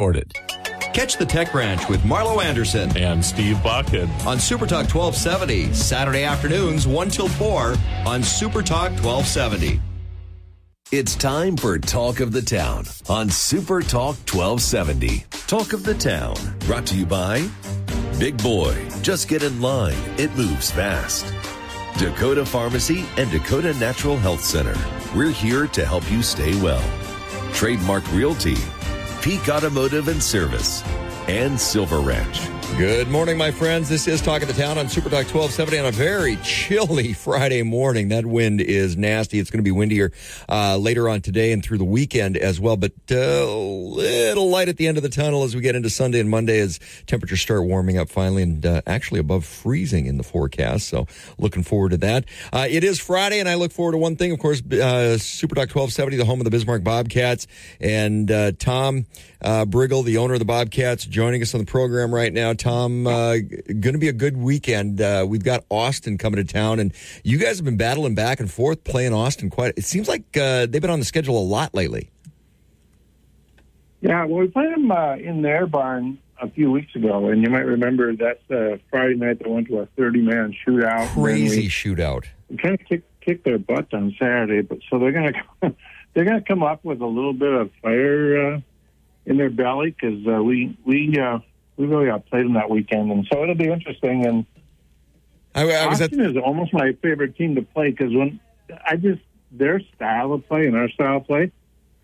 Ordered. Catch the Tech Branch with Marlo Anderson And Steve Bakken. on Supertalk 1270, Saturday afternoons 1 till 4 on Supertalk 1270. It's time for Talk of the Town on Super Talk 1270. Talk of the Town, brought to you by Big Boy. Just get in line, it moves fast. Dakota Pharmacy and Dakota Natural Health Center. We're here to help you stay well. Trademark Realty, Peak Automotive and Service, and Silver Ranch. Good morning, my friends. This is Talk of the Town on Supertalk 1270 on a very chilly Friday morning. That wind is nasty. It's going to be windier uh, later on today and through the weekend as well, but uh, a little light at the end of the tunnel as we get into Sunday and Monday as temperatures start warming up finally and uh, actually above freezing in the forecast. So looking forward to that. Uh, it is Friday, and I look forward to one thing, of course, uh, Supertalk 1270, the home of the Bismarck Bobcats, and uh, Tom uh, Brigl, the owner of the Bobcats, joining us on the program right now. Tom, uh, going to be a good weekend. Uh, we've got Austin coming to town, and you guys have been battling back and forth playing Austin quite. It seems like uh, they've been on the schedule a lot lately. Yeah, well, we played them uh, in their barn a few weeks ago, and you might remember that's the Friday night that went to a 30-man shootout. Crazy We, shootout. we kind of kicked, kicked their butts on Saturday, but so they're gonna they're gonna come up with a little bit of fire uh, in their belly because uh, we we uh, we really outplayed them that weekend, and so it'll be interesting. And I, I was at Austin is almost my favorite team to play because when I just their style of play and our style of play,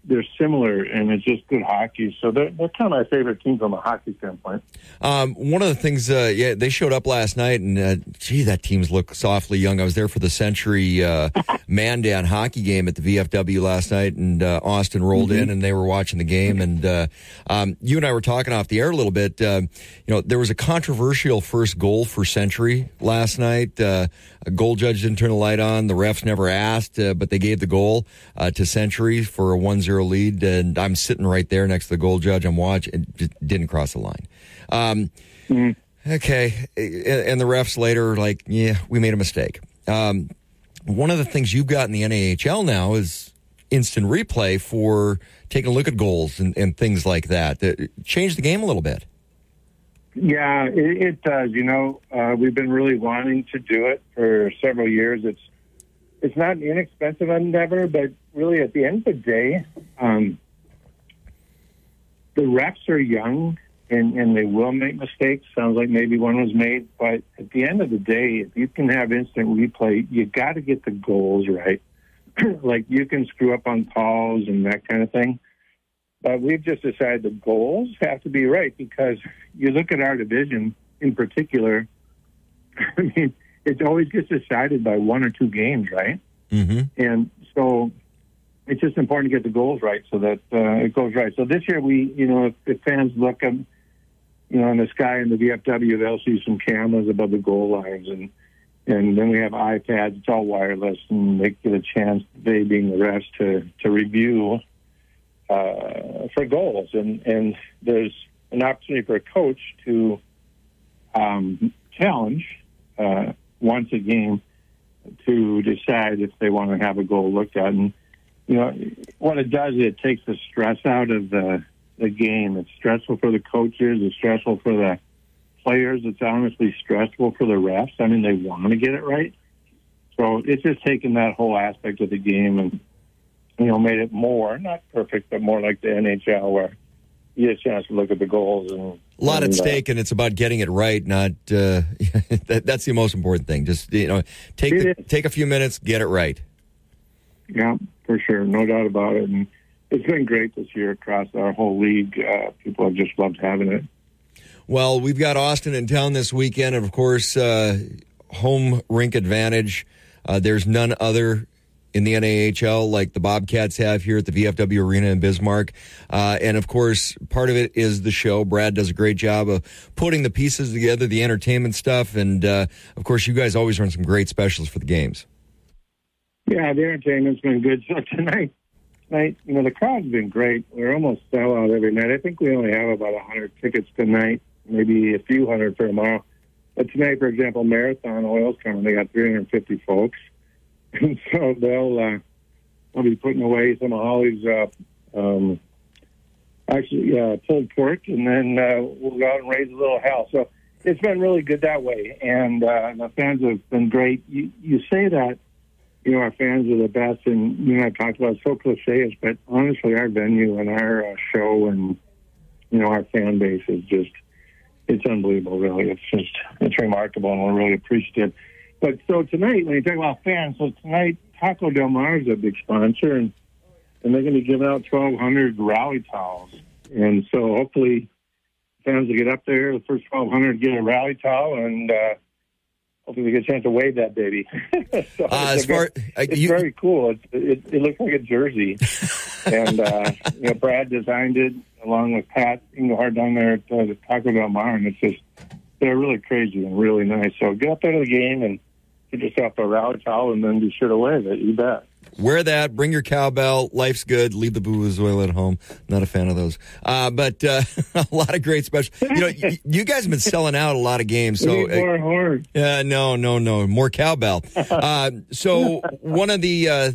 they're similar, and it's just good hockey. So they're they're kind of my favorite team from a hockey standpoint. Um, one of the things, uh, yeah, they showed up last night, and uh, gee, that team's look softly young. I was there for the Century uh, Mandan hockey game at the VFW last night, and uh, Austin rolled in, and they were watching the game. And uh, um, you and I were talking off the air a little bit. Uh, you know, there was a controversial first goal for Century last night. Uh, a goal judge didn't turn the light on. The refs never asked, uh, but they gave the goal uh, to Century for a 1-0 lead. And I'm sitting right there next to the goal judge. I'm watching. It didn't cross the line. Um, Okay, and the refs later are like, yeah, we made a mistake. Um, one of the things you've got in the NAHL now is instant replay for taking a look at goals and, and things like that. That changed the game a little bit. Yeah, it, it does. You know, uh, we've been really wanting to do it for several years. It's it's not an inexpensive endeavor, but really at the end of the day, um, the refs are young and, and they will make mistakes. Sounds like maybe one was made, but at the end of the day, if you can have instant replay, you got to get the goals right. like you can screw up on calls and that kind of thing. But we've just decided the goals have to be right because you look at our division in particular. I mean, it always gets decided by one or two games, right? Mm-hmm. And so it's just important to get the goals right so that uh, it goes right. So this year, we, you know, if, if fans look up, you know, in the sky in the VFW, they'll see some cameras above the goal lines, and and then we have iPads. It's all wireless, and they get a chance, they being the refs, to to review uh, for goals, and and there's an opportunity for a coach to um, challenge uh, once a game to decide if they want to have a goal looked at. And you know what it does, it takes the stress out of the the game. It's stressful for the coaches. It's stressful for the players. It's honestly stressful for the refs. I mean, they want to get it right. So it's just taken that whole aspect of the game and you know made it more not perfect, but more like the NHL where you get a chance to look at the goals and A lot at and, uh, stake, and it's about getting it right. Not uh, that, that's the most important thing. Just you know, take the, take a few minutes, get it right. Yeah, for sure, no doubt about it. And it's been great this year across our whole league. Uh, people have just loved having it. Well, we've got Austin in town this weekend, and of course, uh, home rink advantage. Uh, there's none other in the NAHL like the Bobcats have here at the VFW Arena in Bismarck. Uh, and of course, part of it is the show. Brad does a great job of putting the pieces together, the entertainment stuff. And uh, of course, you guys always run some great specials for the games. Yeah, the entertainment's been good. So tonight, tonight, you know, the crowd's been great. We're almost sell out every night. I think we only have about 100 tickets tonight, maybe a few hundred for tomorrow. But tonight, for example, Marathon Oil's coming. They got 350 folks. So they'll uh, they'll be putting away some of Holly's uh, um, actually uh, pulled pork, and then uh, we'll go out and raise a little hell. So it's been really good that way, and uh, the fans have been great. You, you say that you know our fans are the best, and you know I talked about so cliches, but honestly, our venue and our uh, show and you know our fan base is just it's unbelievable. Really, it's just it's remarkable, and we're really appreciative. But so tonight, when you talk about fans, so tonight Taco Del Mar is a big sponsor, and and they're going to giving out 1,200 rally towels. And so hopefully fans will get up there, the first 1,200 get a rally towel, and uh, hopefully they get a chance to wave that baby. so Uh, it's as a far- good- uh, it's you- very cool. It, it, it looks like a jersey. and, uh, you know, Brad designed it along with Pat Engelhard down there at uh, the Taco Del Mar, and it's just, they're really crazy and really nice. So get up there to the game and get yourself a rally towel and then be sure to wave it. You bet. Wear that. Bring your cowbell. Life's good. Leave the boo at home. Not a fan of those. Uh, but uh, a lot of great special. You know, y- you guys have been selling out a lot of games. So need more horn. Uh, no, no, no. More cowbell. Uh, so one of the uh,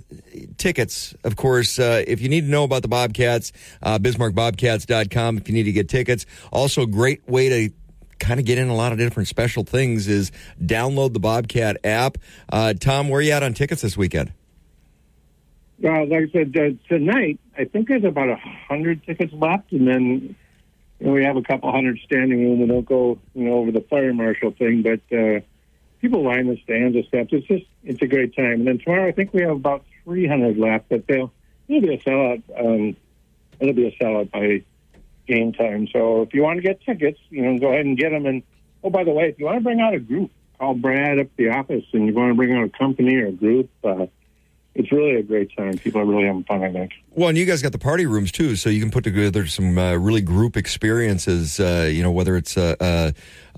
tickets, of course, uh, if you need to know about the Bobcats, uh, BismarckBobcats.com if you need to get tickets. Also, great way to kind of get in a lot of different special things is download the Bobcat app. Uh, Tom, where are you at on tickets this weekend? Well, like I said, uh, tonight, I think there's about a hundred tickets left, and then you know, we have a couple hundred standing room. We don't go, you know, over the fire marshal thing, but uh, people line the stands and stuff. It's just, it's a great time. And then tomorrow, I think we have about 300 left, but they'll it'll a sellout. Um, it'll be a sellout by game time. So if you want to get tickets, you know, go ahead and get them. And oh, by the way, if you want to bring out a group, call Brad up the office, and you want to bring out a company or a group. Uh, it's really a great time. People are really having fun, I think. Well, and you guys got the party rooms too, so you can put together some uh, really group experiences. Uh, you know, whether it's a,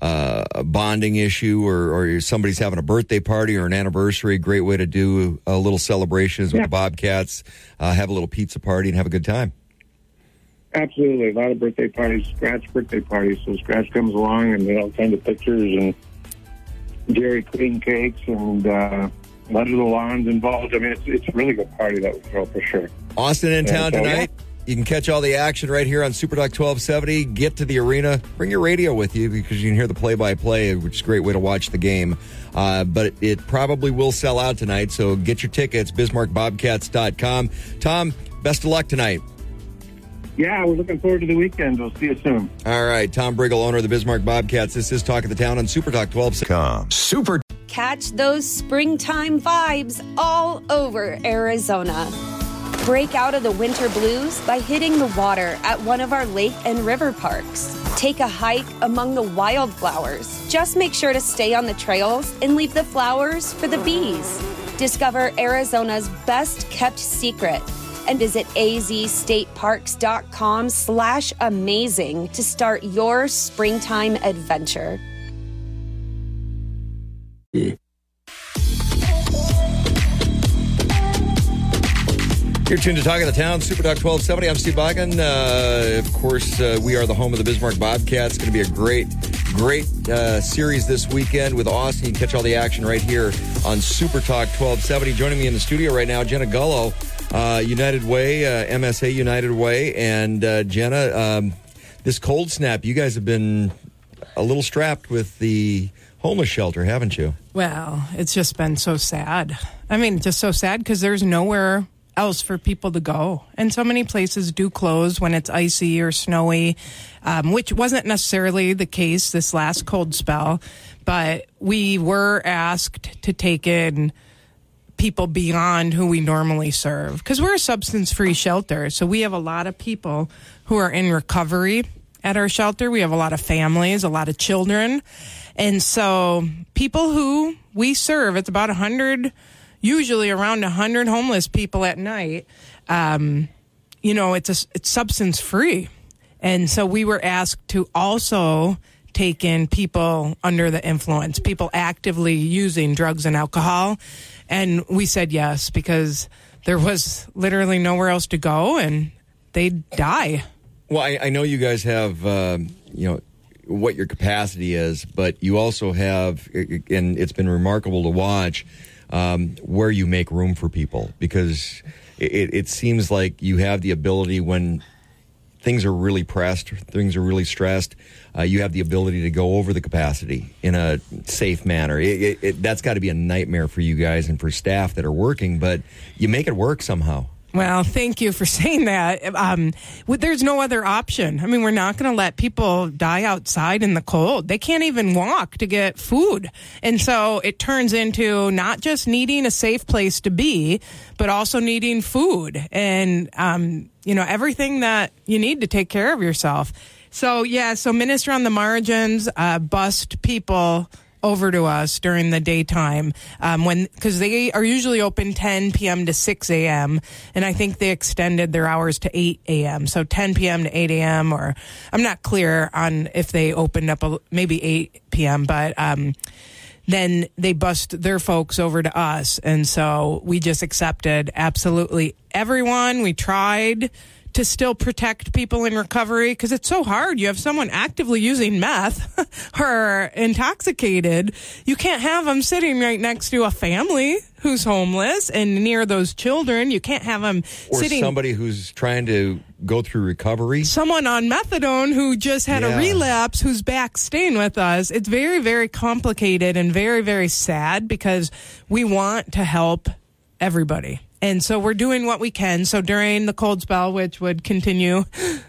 a, a bonding issue or, or somebody's having a birthday party or an anniversary, great way to do a little celebrations with the Bobcats. Uh, have a little pizza party and have a good time. Absolutely. A lot of birthday parties, Scratch birthday parties. So Scratch comes along and they all kinds of pictures and Dairy Queen cakes and uh, a lot of the lawns involved. I mean, it's, it's a really good party that we throw for sure. Austin in town so, yeah. tonight. You can catch all the action right here on Super Talk 1270. Get to the arena. Bring your radio with you because you can hear the play-by-play, which is a great way to watch the game. Uh, but it probably will sell out tonight, so get your tickets, BismarckBobcats.com. Tom, best of luck tonight. Yeah, we're looking forward to the weekend. We'll see you soon. All right, Tom Brigl, owner of the Bismarck Bobcats. This is Talk of the Town on Super Talk 1270. Super Catch those springtime vibes all over Arizona. Break out of the winter blues by hitting the water at one of our lake and river parks. Take a hike among the wildflowers. Just make sure to stay on the trails and leave the flowers for the bees. Discover Arizona's best kept secret and visit azstateparks.com slash amazing to start your springtime adventure. You're tuned to Talk of the Town, Super Talk 1270. I'm Steve Bakken. Uh, of course, uh, we are the home of the Bismarck Bobcats. It's going to be a great, great uh, series this weekend with Austin. You can catch all the action right here on Super Talk 1270. Joining me in the studio right now, Jenna Gullo, uh, United Way, uh, MSA United Way. And uh, Jenna, um, this cold snap, you guys have been a little strapped with the homeless shelter, haven't you? Well, it's just been so sad. I mean, just so sad because there's nowhere else for people to go. And so many places do close when it's icy or snowy, um, which wasn't necessarily the case this last cold spell. But we were asked to take in people beyond who we normally serve because we're a substance free shelter. So we have a lot of people who are in recovery at our shelter. We have a lot of families, a lot of children. And so people who we serve, it's about 100 usually around 100 homeless people at night. Um, you know, it's a, it's substance free. And so we were asked to also take in people under the influence, people actively using drugs and alcohol. And we said yes because there was literally nowhere else to go and they'd die. Well, I, I know you guys have, um, you know, what your capacity is, but you also have, and it's been remarkable to watch um, where you make room for people because it, it seems like you have the ability when things are really pressed, things are really stressed, uh, you have the ability to go over the capacity in a safe manner. It, it, it, that's got to be a nightmare for you guys and for staff that are working, but you make it work somehow. Well, thank you for saying that. Um, there's no other option. I mean, we're not going to let people die outside in the cold. They can't even walk to get food. And so it turns into not just needing a safe place to be, but also needing food and, um, you know, everything that you need to take care of yourself. So, yeah, so Ministry on the Margins uh, bust people over to us during the daytime um, when because they are usually open 10 p.m. to 6 a.m. and I think they extended their hours to 8 a.m. So 10 p.m. to 8 a.m. or I'm not clear on if they opened up a, maybe 8 p.m. But um, then they bust their folks over to us, and so we just accepted absolutely everyone. We tried to still protect people in recovery because it's so hard. You have someone actively using meth or intoxicated. You can't have them sitting right next to a family who's homeless and near those children. You can't have them or sitting. somebody who's trying to go through recovery. Someone on methadone who just had Yeah. a relapse who's back staying with us. It's very, very complicated and very, very sad because we want to help everybody. And so we're doing what we can. So during the cold spell, which would continue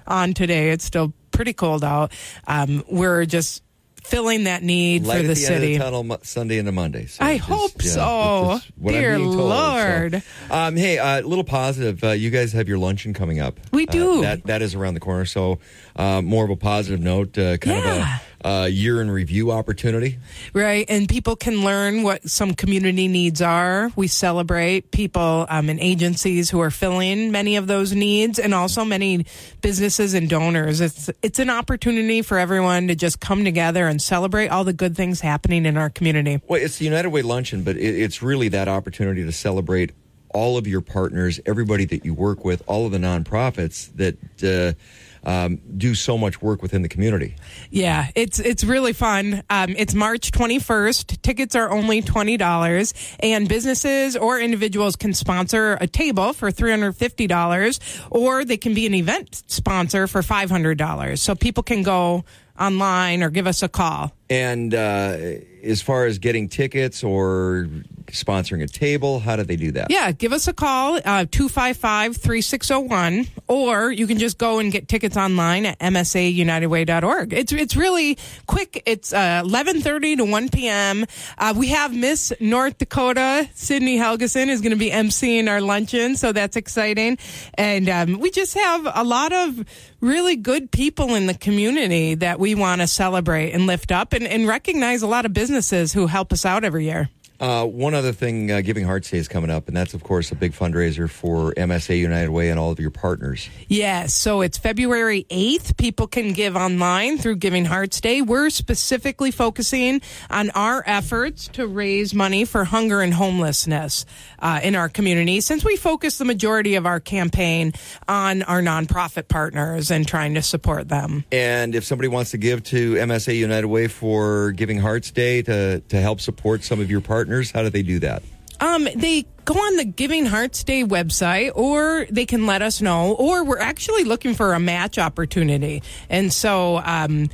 on today, it's still pretty cold out. Um, we're just filling that need Light for the, the city. end of the tunnel Sunday into Monday. So I just, hope yeah, so. that's what I'm Dear told, so. Lord. Um, hey, a little positive. Uh, you guys have your luncheon coming up. We Uh, do. that that is around the corner. So uh, more of a positive note. Uh, kind Yeah. of a uh, year in review opportunity. Right. And people can learn what some community needs are. We celebrate people um, and agencies who are filling many of those needs and also many businesses and donors. It's, it's an opportunity for everyone to just come together and celebrate all the good things happening in our community. Well, it's the United Way luncheon, but it, it's really that opportunity to celebrate all of your partners, everybody that you work with, all of the nonprofits that uh, um, do so much work within the community. Yeah, it's it's really fun. Um, it's March 21st. Tickets are only $20 and businesses or individuals can sponsor a table for $350 or they can be an event sponsor for $500. So people can go online or give us a call. And uh, as far as getting tickets or sponsoring a table, how do they do that? Yeah, give us a call, uh, 255-3601, or you can just go and get tickets online at msaunitedway.org. It's, it's really quick. It's, uh, 1130 to 1 p.m. Uh, we have Miss North Dakota, Sydney Helgeson is going to be emceeing our luncheon, so that's exciting. And, um, we just have a lot of really good people in the community that we want to celebrate and lift up and, and recognize a lot of businesses who help us out every year. Uh, one other thing, uh, Giving Hearts Day is coming up, and that's, of course, a big fundraiser for MSA United Way and all of your partners. Yes, so it's February 8th. People can give online through Giving Hearts Day. We're specifically focusing on our efforts to raise money for hunger and homelessness uh, in our community since we focus the majority of our campaign on our nonprofit partners and trying to support them. And if somebody wants to give to MSA United Way for Giving Hearts Day to, to help support some of your partners, how do they do that? Um, they go on the Giving Hearts Day website, or they can let us know, or we're actually looking for a match opportunity. And so, um,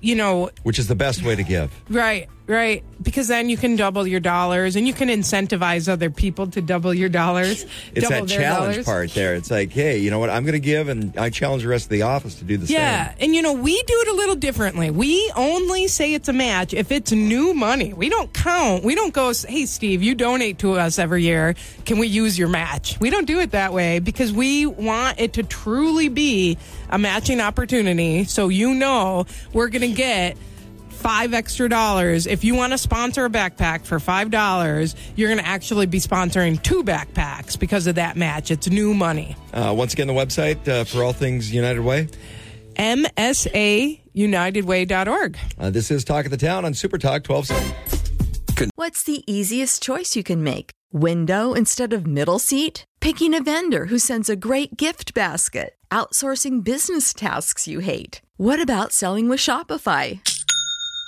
you know, Which is the best way to give? Right, right. Because then you can double your dollars and you can incentivize other people to double your dollars. It's double that challenge dollars. part there. It's like, hey, you know what? I'm going to give, and I challenge the rest of the office to do the Yeah, same. Yeah, and you know, we do it a little differently. We only say it's a match if it's new money. We don't count. We don't go, hey, Steve, you donate to us every year. Can we use your match? We don't do it that way because we want it to truly be a matching opportunity. So you know we're going to get five extra dollars. If you want to sponsor a backpack for five dollars, you're going to actually be sponsoring two backpacks because of that match. It's new money. Uh, once again, the website uh, for all things United Way. MSAUnitedWay.org. Uh, this is Talk of the Town on Super Talk 1270. What's the easiest choice you can make? Window instead of middle seat? Picking a vendor who sends a great gift basket? Outsourcing business tasks you hate? What about selling with Shopify?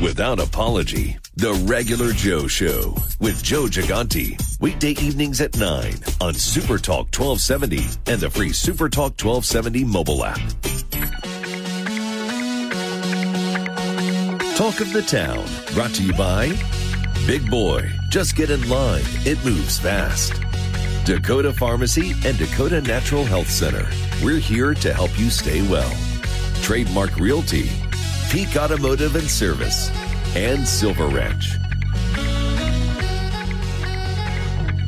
Without apology, The Regular Joe Show with Joe Gigante. Weekday evenings at 9 on Super Talk 1270 and the free Super Talk 1270 mobile app. Talk of the Town, brought to you by Big Boy. Just get in line, it moves fast. Dakota Pharmacy and Dakota Natural Health Center. We're here to help you stay well. Trademark Realty, Peak Automotive and Service, and Silver Ranch.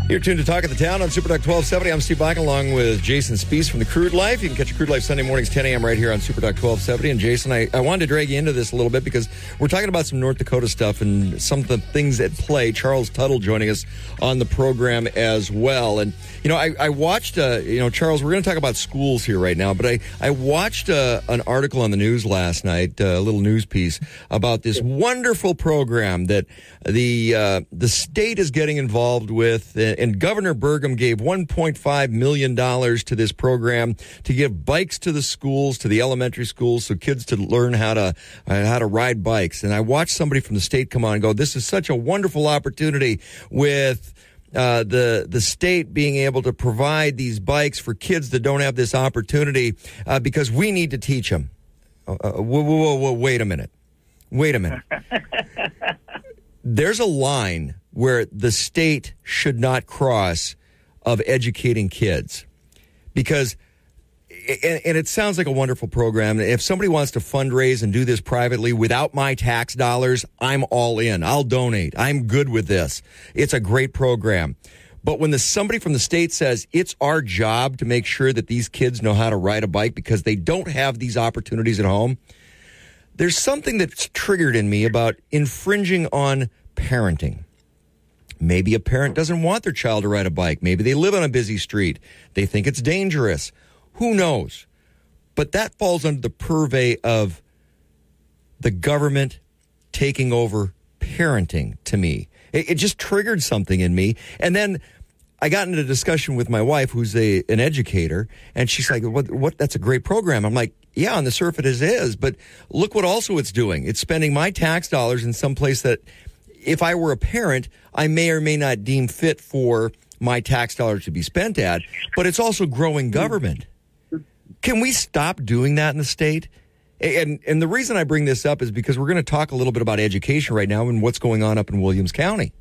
You're tuned to Talk of the Town on Super Talk 1270. I'm Steve Bakken along with Jason Spiess from the Crude Life. You can catch your Crude Life Sunday mornings 10 a.m. right here on Super Talk 1270. And Jason, I, I wanted to drag you into this a little bit because we're talking about some North Dakota stuff and some of the things at play. Charles Tuttle joining us on the program as well. And, you know, I, I watched, uh, you know, Charles, we're going to talk about schools here right now, but I, I watched uh, an article on the news last night, uh, a little news piece about this wonderful program that the, uh, the state is getting involved with. And Governor Burgum gave $1.5 million to this program to give bikes to the schools, to the elementary schools, so kids to learn how to, uh, how to ride bikes. And I watched somebody from the state come on and go, this is such a wonderful opportunity with, uh, the the state being able to provide these bikes for kids that don't have this opportunity uh, because we need to teach them. Uh, whoa, whoa, whoa, whoa, wait a minute. Wait a minute. There's a line where the state should not cross of educating kids because and, and, it sounds like a wonderful program. If somebody wants to fundraise and do this privately without my tax dollars, I'm all in. I'll donate. I'm good with this. It's a great program. But when the somebody from the state says it's our job to make sure that these kids know how to ride a bike because they don't have these opportunities at home, there's something that's triggered in me about infringing on parenting. Maybe a parent doesn't want their child to ride a bike. Maybe they live on a busy street. They think it's dangerous. Who knows? But that falls under the purvey of the government taking over parenting to me. It, it, just triggered something in me. And then I got into a discussion with my wife, who's a, an educator, and she's like, what, what, that's a great program. I'm like, yeah, on the surface it is, but look what also it's doing. It's spending my tax dollars in some place that if I were a parent, I may or may not deem fit for my tax dollars to be spent at, but it's also growing government. Can we stop doing that in the state? And and the reason I bring this up is because we're going to talk a little bit about education right now and what's going on up in Williams County.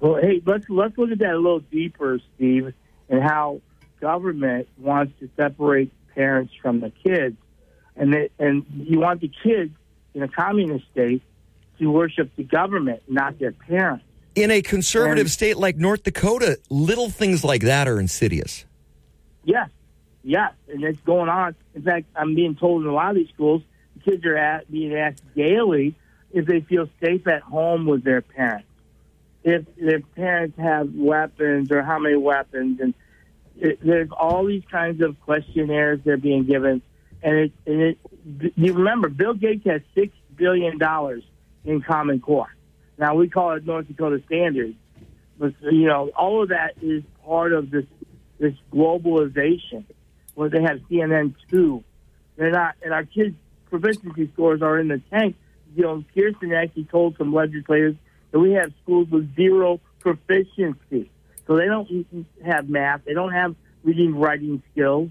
Well, hey, let's let's look at that a little deeper, Steve, and how government wants to separate parents from the kids, and they, and you want the kids in a communist state to worship the government, not their parents. In a conservative and, state like North Dakota, little things like that are insidious. Yes, yes, and it's going on. In fact, I'm being told in a lot of these schools, the kids are at, being asked daily if they feel safe at home with their parents, if their parents have weapons or how many weapons, and it, there's all these kinds of questionnaires they're being given. And it, and it, you remember, Bill Gates has six billion dollars in Common Core. Now we call it North Dakota Standards, but you know all of that is part of this this globalization where they have CNN two They're not, and our kids' proficiency scores are in the tank. You know, Kirsten actually told some legislators that we have schools with zero proficiency. So they don't have math. They don't have reading, writing skills.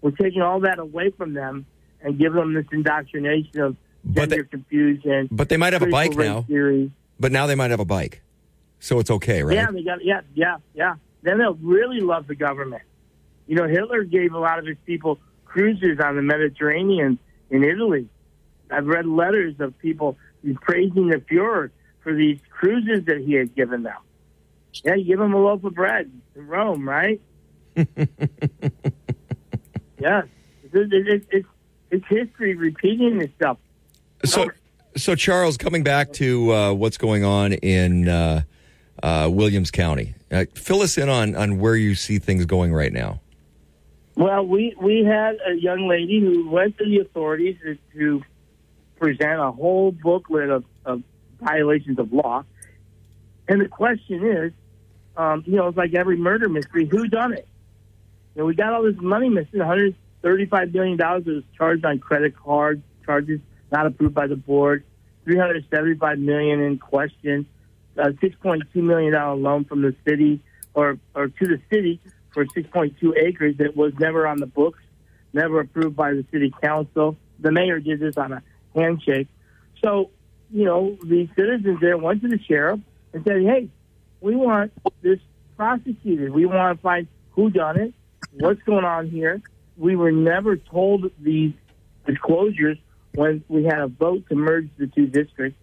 We're taking all that away from them and giving them this indoctrination of But gender they- confusion. But they might have a bike now. Theory. But now they might have a bike, so it's okay, right? Yeah, they got yeah, yeah, yeah. Then they'll really love the government. You know, Hitler gave a lot of his people cruises on the Mediterranean in Italy. I've read letters of people praising the Fuhrer for these cruises that he had given them. Yeah, you give them a loaf of bread in Rome, right? yes, it's, it's, it's, it's history repeating itself. So, so Charles, coming back to uh, what's going on in uh, uh, Williams County, uh, fill us in on on where you see things going right now. Well, we we had a young lady who went to the authorities to, present a whole booklet of, of violations of law, and the question is, um, you know, it's like every murder mystery: who done it? You know, we got all this money missing, one hundred thirty-five billion dollars that was charged on credit card charges not approved by the board, 375 million in question, a six point two million dollar loan from the city or or to the city for 6.2 acres that was never on the books, never approved by the city council. The mayor did this on a handshake. So, you know, the citizens there went to the sheriff and said, hey, we want this prosecuted. We want to find who done it, what's going on here. We were never told these disclosures when we had a vote to merge the two districts.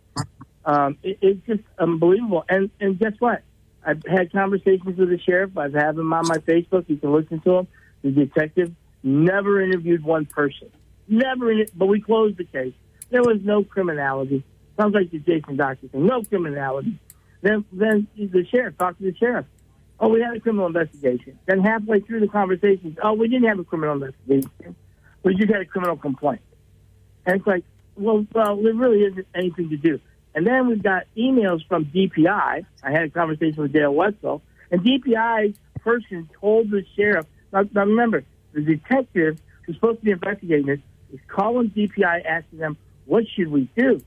Um, it, it's just unbelievable. And and guess what? I've had conversations with the sheriff. I've had him on my Facebook. You can listen to him. The detective never interviewed one person. Never, in but we closed the case. There was no criminality. Sounds like the Jason Dockter thing. No criminality. Then, then the sheriff talked to the sheriff. Oh, we had a criminal investigation. Then halfway through the conversation, oh, we didn't have a criminal investigation. We just had a criminal complaint. And it's like, well, well, there really isn't anything to do. And then we've got emails from DPI. I had a conversation with Dale Wetzel, and DPI's person told the sheriff. Now, now remember, the detective who's supposed to be investigating this is calling DPI, asking them, "What should we do?"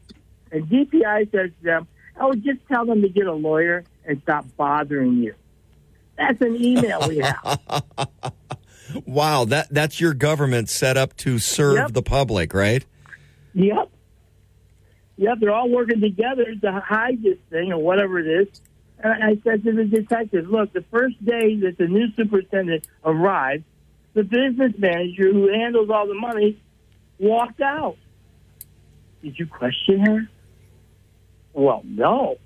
And DPI says to them, "Oh, just tell them to get a lawyer and stop bothering you." That's an email we have. Wow, that that's your government set up to serve Yep. the public, right? Yep. Yep, they're all working together to hide this thing or whatever it is. And I said to the detective, look, the first day that the new superintendent arrived, the business manager who handles all the money walked out. Did you question her? Well, no.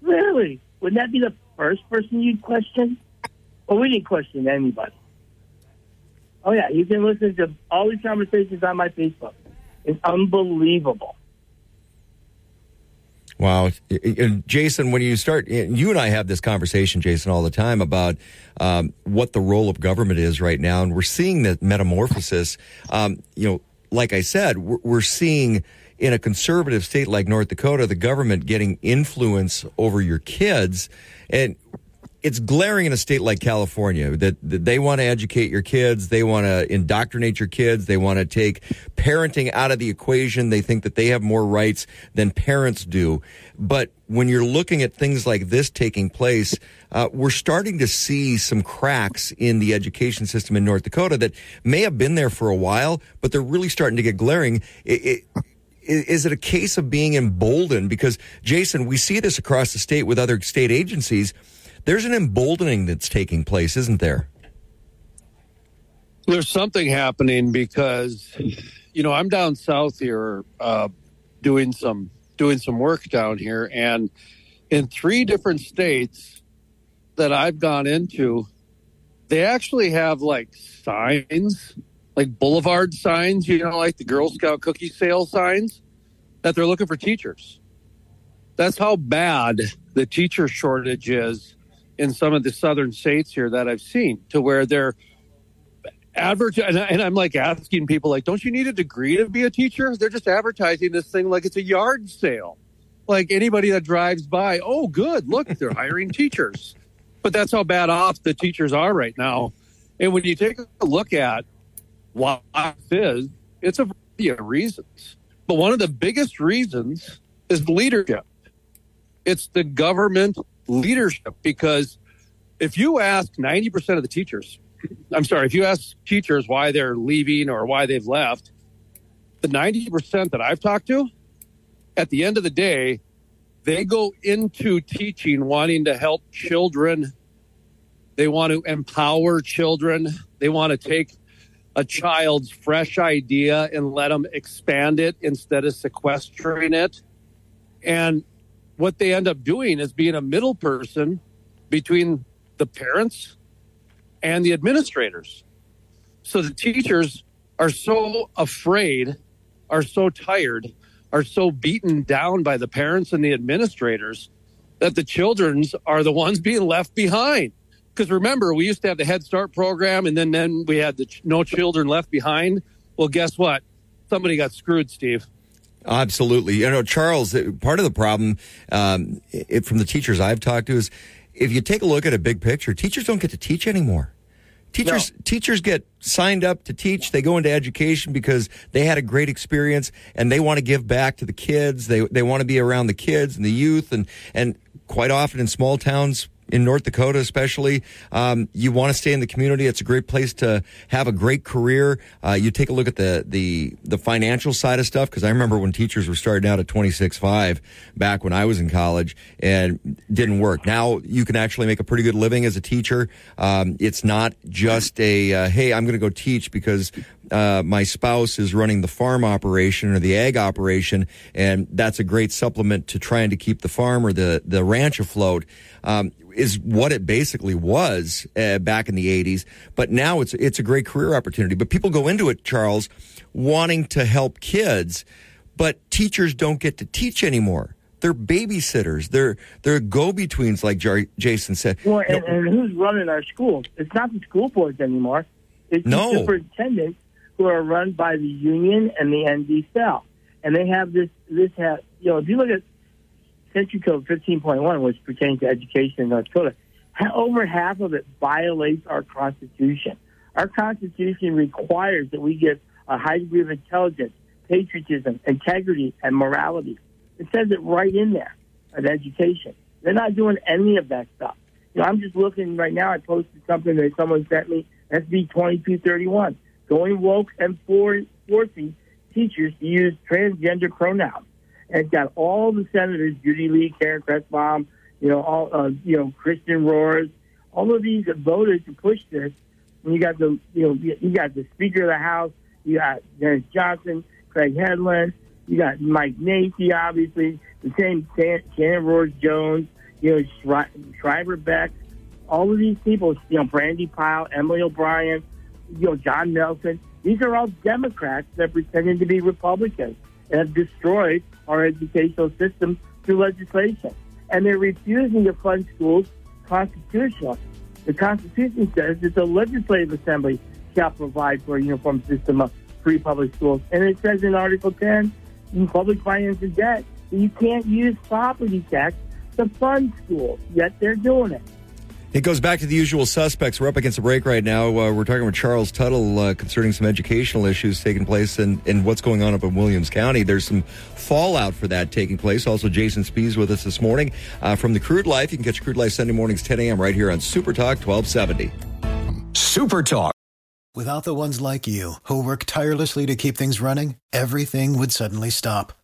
Really? Wouldn't that be the first person you'd question? Well, we didn't question anybody. Oh, yeah, you can listen to all these conversations on my Facebook. It's unbelievable. Wow, And Jason, when you start, you and I have this conversation, Jason, all the time about um, what the role of government is right now, and we're seeing that metamorphosis. Um, you know, like I said, we're, we're seeing in a conservative state like North Dakota, the government getting influence over your kids, and it's glaring in a state like California that, that they want to educate your kids, they want to indoctrinate your kids, they want to take parenting out of the equation. They think that they have more rights than parents do. But when you're looking at things like this taking place, uh, we're starting to see some cracks in the education system in North Dakota that may have been there for a while, but they're really starting to get glaring. It, it, is it a case of being emboldened? Because, Jason, we see this across the state with other state agencies. There's an emboldening that's taking place, isn't there? There's something happening because, you know, I'm down south here uh, doing some doing some work down here, and in three different states that I've gone into, they actually have like signs, like boulevard signs, you know, like the Girl Scout cookie sale signs, that they're looking for teachers. That's how bad the teacher shortage is in some of the southern states here that I've seen, to where they're advertising, and, and I'm like asking people, like, don't you need a degree to be a teacher? They're just advertising this thing like it's a yard sale. Like anybody that drives by, oh, good, look, they're hiring teachers. But that's how bad off the teachers are right now. And when you take a look at why this is, It's a variety of reasons. But one of the biggest reasons is leadership. It's the government leadership because if you ask 90% of the teachers, I'm sorry, if you ask teachers why they're leaving or why they've left, the 90% that I've talked to, at the end of the day, they go into teaching wanting to help children. They want to empower children. They want to take a child's fresh idea and let them expand it instead of sequestering it. And what they end up doing is being a middle person between the parents and the administrators. So the teachers are so afraid, are so tired, are so beaten down by the parents and the administrators that the children's are the ones being left behind. Because remember, we used to have the Head Start program, and then then we had the ch- No Children Left Behind. Well, guess what? Somebody got screwed, Steve. Absolutely. You know, Charles, part of the problem um, it, from the teachers I've talked to is if you take a look at a big picture, teachers don't get to teach anymore. Teachers no. teachers get signed up to teach. They go into education because they had a great experience and they want to give back to the kids. They they want to be around the kids and the youth and and quite often in small towns in North Dakota, especially. Um, you want to stay in the community. It's a great place to have a great career. Uh, you take a look at the the the financial side of stuff because I remember when teachers were starting out at twenty six five back when I was in college and didn't work. Now you can actually make a pretty good living as a teacher. Um, it's not just a uh, hey, I'm going to go teach because uh, my spouse is running the farm operation or the ag operation, and that's a great supplement to trying to keep the farm or the the ranch afloat. Um, is what it basically was uh, back in the 80s. But now it's it's a great career opportunity. But people go into it, Charles, wanting to help kids, but teachers don't get to teach anymore. They're babysitters. They're they're go betweens, like Jar- Jason said. Well, and, and, who's running our schools? It's not the school boards anymore. It's no. the superintendents who are run by the union and the ND And they have this this have you know if you look at Century Code 15.1, which pertains to education in North Dakota, over half of it violates our Constitution. Our Constitution requires that we give a high degree of intelligence, patriotism, integrity, and morality. It says it right in there of education. They're not doing any of that stuff. You know, I'm just looking right now. I posted something that someone sent me, SB 2231, going woke and for, forcing teachers to use transgender pronouns and got all the senators, Judy Lee, Karen Krebsbach, you know, all, uh, you know, Kristin Roers, all of these voted to push this. And you got the, you know, you got the Speaker of the House, you got Dennis Johnson, Craig Headland, you got Mike Nathe, obviously, the same Shannon Roers Jones, you know, Shri- Schreiber Beck, all of these people, you know, Brandy Pyle, Emily O'Brien, you know, John Nelson. These are all Democrats that pretended to be Republicans have destroyed our educational system through legislation. And they're refusing to fund schools constitutionally. The Constitution says that the legislative assembly shall provide for a uniform system of free public schools. And it says in Article 10, in public finance and debt, that you can't use property tax to fund schools, yet they're doing it. It goes back to the usual suspects. We're up against a break right now. Uh, we're talking with Charles Tuttle uh, concerning some educational issues taking place and, what's going on up in Williams County. There's some fallout for that taking place. Also, Jason Spiess with us this morning uh, from the Crude Life. You can catch Crude Life Sunday mornings 10 a.m. right here on Super Talk 1270. Super Talk. Without the ones like you who work tirelessly to keep things running, everything would suddenly stop.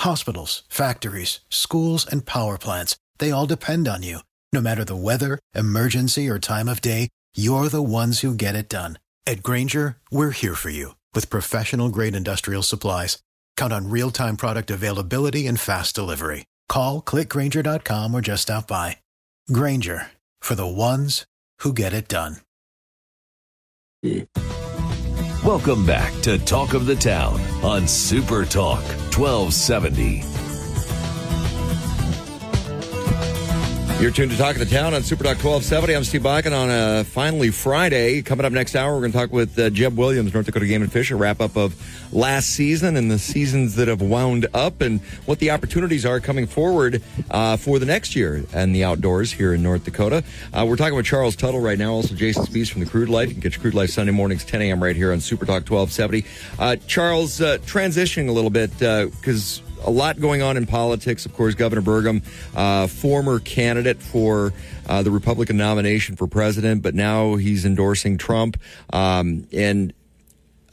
Hospitals, factories, schools, and power plants, they all depend on you. No matter the weather, emergency, or time of day, you're the ones who get it done. At Grainger, we're here for you with professional grade industrial supplies. Count on real time product availability and fast delivery. Call clickgrainger.com or just stop by. Grainger for the ones who get it done. Welcome back to Talk of the Town on Super Talk 1270. You're tuned to Talk of the Town on Super Talk 1270. I'm Steve Bakken on a finally Friday. Coming up next hour, we're going to talk with uh, Jeb Williams, North Dakota Game and Fish, a wrap up of last season and the seasons that have wound up and what the opportunities are coming forward uh, for the next year and the outdoors here in North Dakota. Uh, we're talking with Charles Tuttle right now, also Jason Spiess from the Crude Life. You can catch Crude Life Sunday mornings, 10 a.m. right here on Super Talk 1270. Uh, Charles, uh, transitioning a little bit because a lot going on in politics. Of course, Governor Burgum, uh, former candidate for uh, the Republican nomination for president, but now he's endorsing Trump. Um, and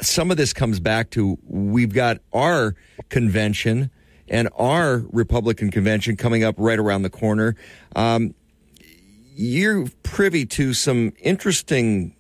some of this comes back to we've got our convention and our Republican convention coming up right around the corner. Um, you're privy to some interesting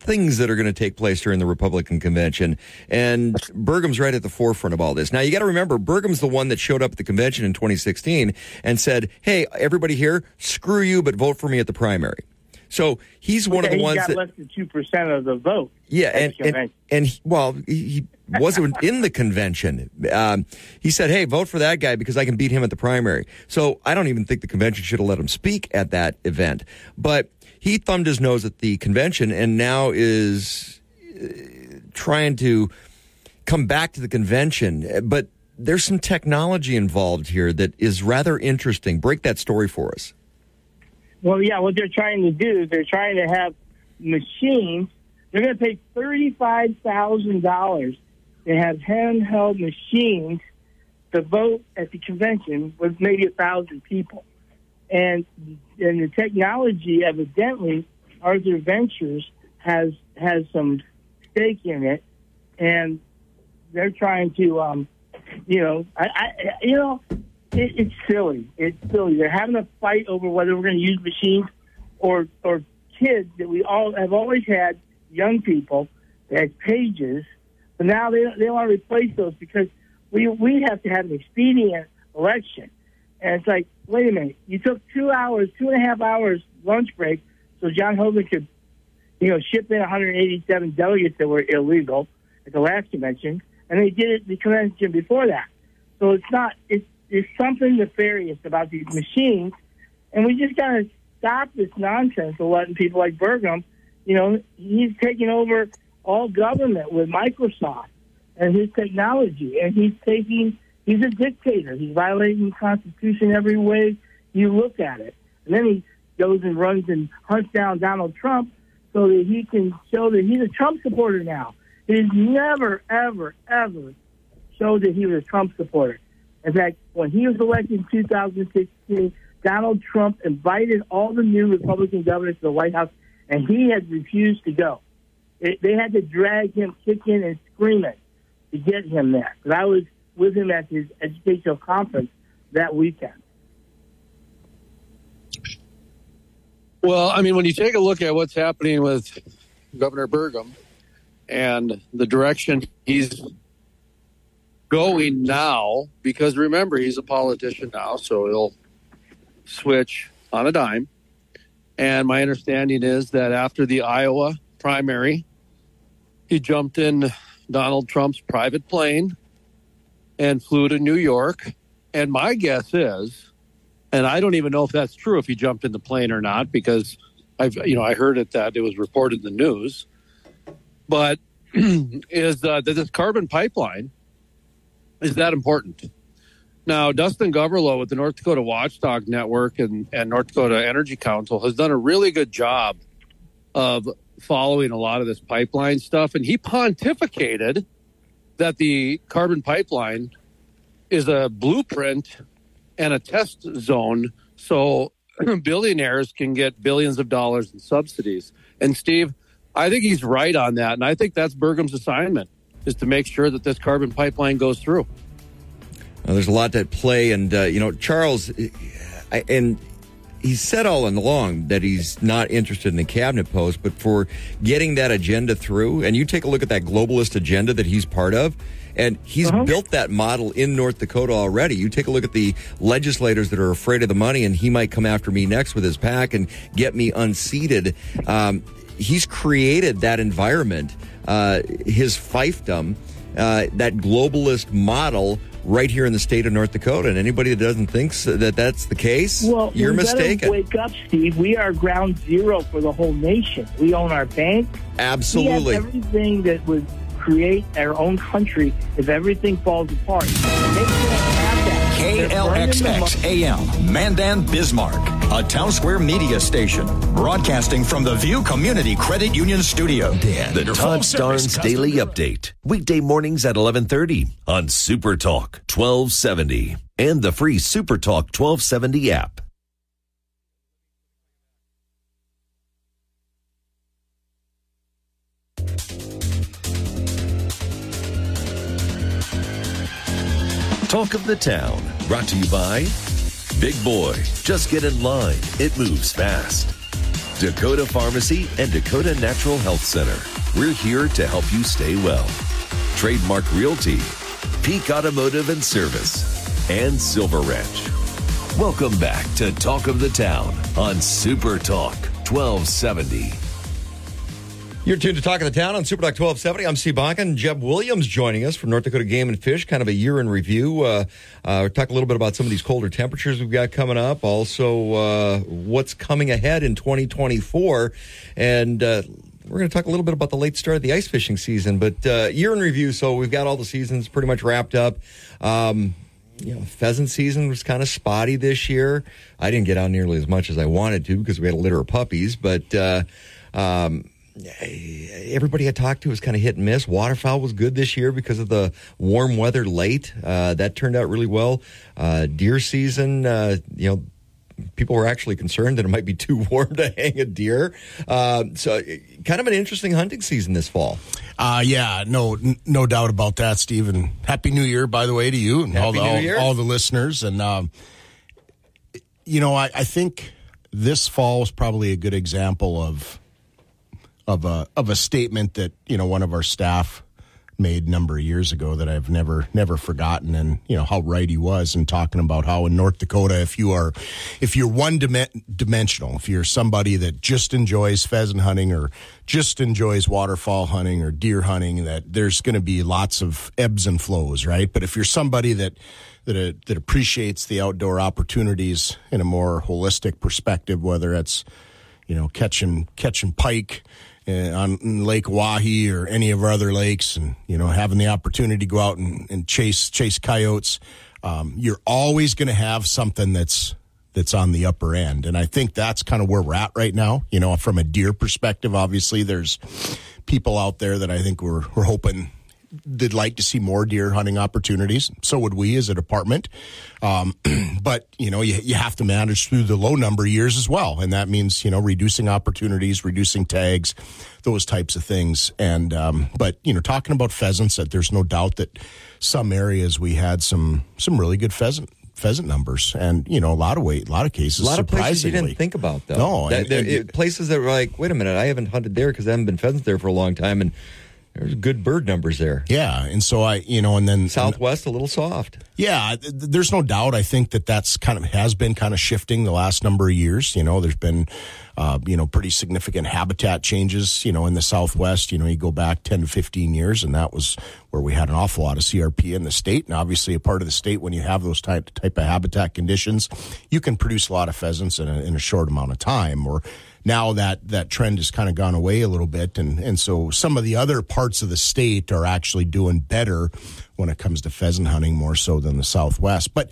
things that are going to take place during the Republican convention. And Burgum's right at the forefront of all this. Now, you got to remember, Burgum's the one that showed up at the convention in 2016 and said, Hey, everybody here, screw you, but vote for me at the primary. So he's one of the he ones got that. less than two percent of the vote. Yeah, and, and, and he- well, he, he wasn't in the convention. Um, he said, "Hey, vote for that guy because I can beat him at the primary." So I don't even think the convention should have let him speak at that event. But he thumbed his nose at the convention and now is uh, trying to come back to the convention. But there's some technology involved here that is rather interesting. Break that story for us. Well, yeah, what they're trying to do is they're trying to have machines. They're going to pay thirty-five thousand dollars to have handheld machines to vote at the convention with maybe a thousand people, and and the technology evidently Arthur Ventures has has some stake in it, and they're trying to, um, you know, I, I you know, it, it's silly. It's silly. They're having a fight over whether we're going to use machines or or kids that we all have always had, young people that pages, but now they they want to replace those because we we have to have an expedient election, and it's like, wait a minute, you took two hours, two and a half hours lunch break, so John Hogan could, you know, ship in 187 delegates that were illegal at the last convention, and they did it the convention before that. So it's not it's there's something nefarious about these machines, and we just got to stop this nonsense of letting people like Burgum, you know, he's taking over all government with Microsoft and his technology, and he's taking he's a dictator. He's violating the Constitution every way you look at it, and then he goes and runs and hunts down Donald Trump so that he can show that he's a Trump supporter now. He's never, ever, ever showed that he was a Trump supporter. In fact, when he was elected in 2016, Donald Trump invited all the new Republican governors to the White House, and he had refused to go. It, they had to drag him kicking and screaming to get him there. But I was with him at his educational conference that weekend. Well, I mean, when you take a look at what's happening with Governor Burgum and the direction he's going now, because remember, he's a politician now, so he'll switch on a dime. And my understanding is that after the Iowa primary, he jumped in Donald Trump's private plane and flew to New York. And my guess is, and I don't even know if that's true if he jumped in the plane or not because I've you know I heard it that it was reported in the news, but is uh, that this carbon pipeline is that important? Now, Dustin Gawrylow with the North Dakota Watchdog Network and, and North Dakota Energy Council has done a really good job of following a lot of this pipeline stuff, and he pontificated that the carbon pipeline is a blueprint and a test zone so billionaires can get billions of dollars in subsidies. And Steve, I think he's right on that. And I think that's Burgum's assignment is to make sure that this carbon pipeline goes through. There's a lot at play, and uh, you know Charles, I, and he said all along that he's not interested in the cabinet post, but for getting that agenda through, and you take a look at that globalist agenda that he's part of, and he's built that model in North Dakota already. You take a look at the legislators that are afraid of the money, and he might come after me next with his pack and get me unseated. Um, he's created that environment, uh, his fiefdom, uh, that globalist model right here in the state of North Dakota. And anybody that doesn't think so, that that's the case, Well, you're mistaken. Wake up, Steve. We are ground zero for the whole nation. We own our bank. Absolutely. We have everything that would create our own country if everything falls apart. They can't have that. They're burning the money. KLXX AM, Mandan, Bismarck, a Townsquare Media station, broadcasting from the View Community Credit Union Studio. The Your Todd Starnes Daily Update. Weekday mornings at 1130 on Super Talk 1270 and the free Super Talk 1270 app. Talk of the Town, brought to you by Big Boy. Just get in line, it moves fast. Dakota Pharmacy and Dakota Natural Health Center. We're here to help you stay well. Trademark Realty, Peak Automotive and Service, and Silver Ranch. Welcome back to Talk of the Town on Super Talk 1270. You're tuned to Talk of the Town on Super Talk 1270. I'm Steve Bakken. Jeb Williams joining us from North Dakota Game and Fish, kind of a year in review. Uh, uh, talking a little bit about some of these colder temperatures we've got coming up, also uh, what's coming ahead in 2024. And uh, we're going to talk a little bit about the late start of the ice fishing season, but uh, year in review. So we've got all the seasons pretty much wrapped up. Um, you know, pheasant season was kind of spotty this year. I didn't get out nearly as much as I wanted to because we had a litter of puppies, but uh, um, everybody I talked to was kind of hit and miss. Waterfowl was good this year because of the warm weather late. Uh, that turned out really well. Uh, deer season, uh, you know, people were actually concerned that it might be too warm to hang a deer. Uh, so, kind of an interesting hunting season this fall. Uh, yeah, no, n- no doubt about that, Stephen. Happy New Year, by the way, to you and all the, all, all the listeners. And um, you know, I, I think this fall is probably a good example of of a of a statement that you know one of our staff made a number of years ago that I've never never forgotten. And you know how right he was in talking about how in North Dakota if you are if you're one dim- dimensional if you're somebody that just enjoys pheasant hunting or just enjoys waterfowl hunting or deer hunting that there's going to be lots of ebbs and flows right? But if you're somebody that that uh, that appreciates the outdoor opportunities in a more holistic perspective whether it's you know, catching catching pike on Lake Oahe or any of our other lakes, and you know, having the opportunity to go out and, and chase chase coyotes. Um, you're always going to have something that's that's on the upper end, and I think that's kind of where we're at right now. You know, from a deer perspective, obviously, there's people out there that I think we're we're hoping they'd like to see more deer hunting opportunities. So would we as a department. Um, but you know, you, you have to manage through the low number years as well, and that means you know reducing opportunities, reducing tags, those types of things. And um, but you know, talking about pheasants, that there's no doubt that some areas we had some some really good pheasant pheasant numbers, and you know, a lot of weight, a lot of cases, A lot of places you didn't think about, though. No, That- and- there- and- it- places that were like, wait a minute, I haven't hunted there because I haven't been pheasants there for a long time, and there's good bird numbers there. Yeah, and so I, you know, and then Southwest a little soft. Yeah, th- th- there's no doubt. I think that that's kind of has been kind of shifting the last number of years. You know, there's been, uh, you know, pretty significant habitat changes. You know, in the Southwest. You know, you go back 10 to 15 years, and that was where we had an awful lot of CRP in the state. And obviously, a part of the state when you have those type type of habitat conditions, you can produce a lot of pheasants in a, in a short amount of time. Or now that that trend has kind of gone away a little bit, and and so some of the other parts of the state are actually doing better when it comes to pheasant hunting more so than the Southwest, but.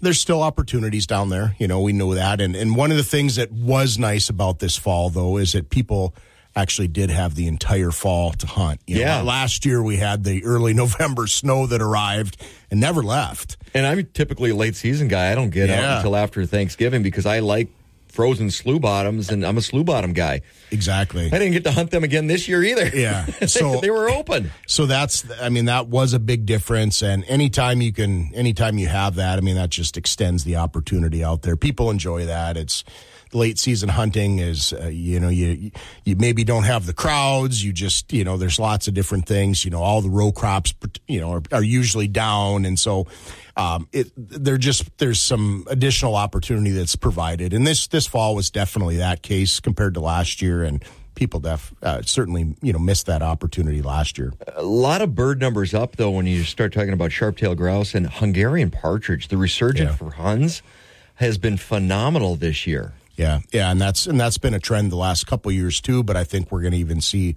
There's still opportunities down there, you know. We know that, and and one of the things that was nice about this fall, though, is that people actually did have the entire fall to hunt. You know, Yeah. last year we had the early November snow that arrived and never left. And I'm typically a late season guy. I don't get out until after Thanksgiving because I like frozen slough bottoms, and I'm a slough bottom guy. Exactly. I didn't get to hunt them again this year either. Yeah. So they were open. So that's, I mean, that was a big difference. And anytime you can, anytime you have that, I mean, that just extends the opportunity out there. People enjoy that. It's late season hunting is, uh, you know, you, you maybe don't have the crowds. You just, you know, there's lots of different things. You know, all the row crops, you know, are, are usually down. And so, um, it, there just, there's some additional opportunity that's provided. And this, this fall was definitely that case compared to last year. And, people def uh, certainly you know missed that opportunity last year. A lot of bird numbers up though when you start talking about sharp-tailed grouse and Hungarian partridge. The resurgence Yeah. for Huns has been phenomenal this year. Yeah, yeah, and that's and that's been a trend the last couple of years too. But I think we're going to even see.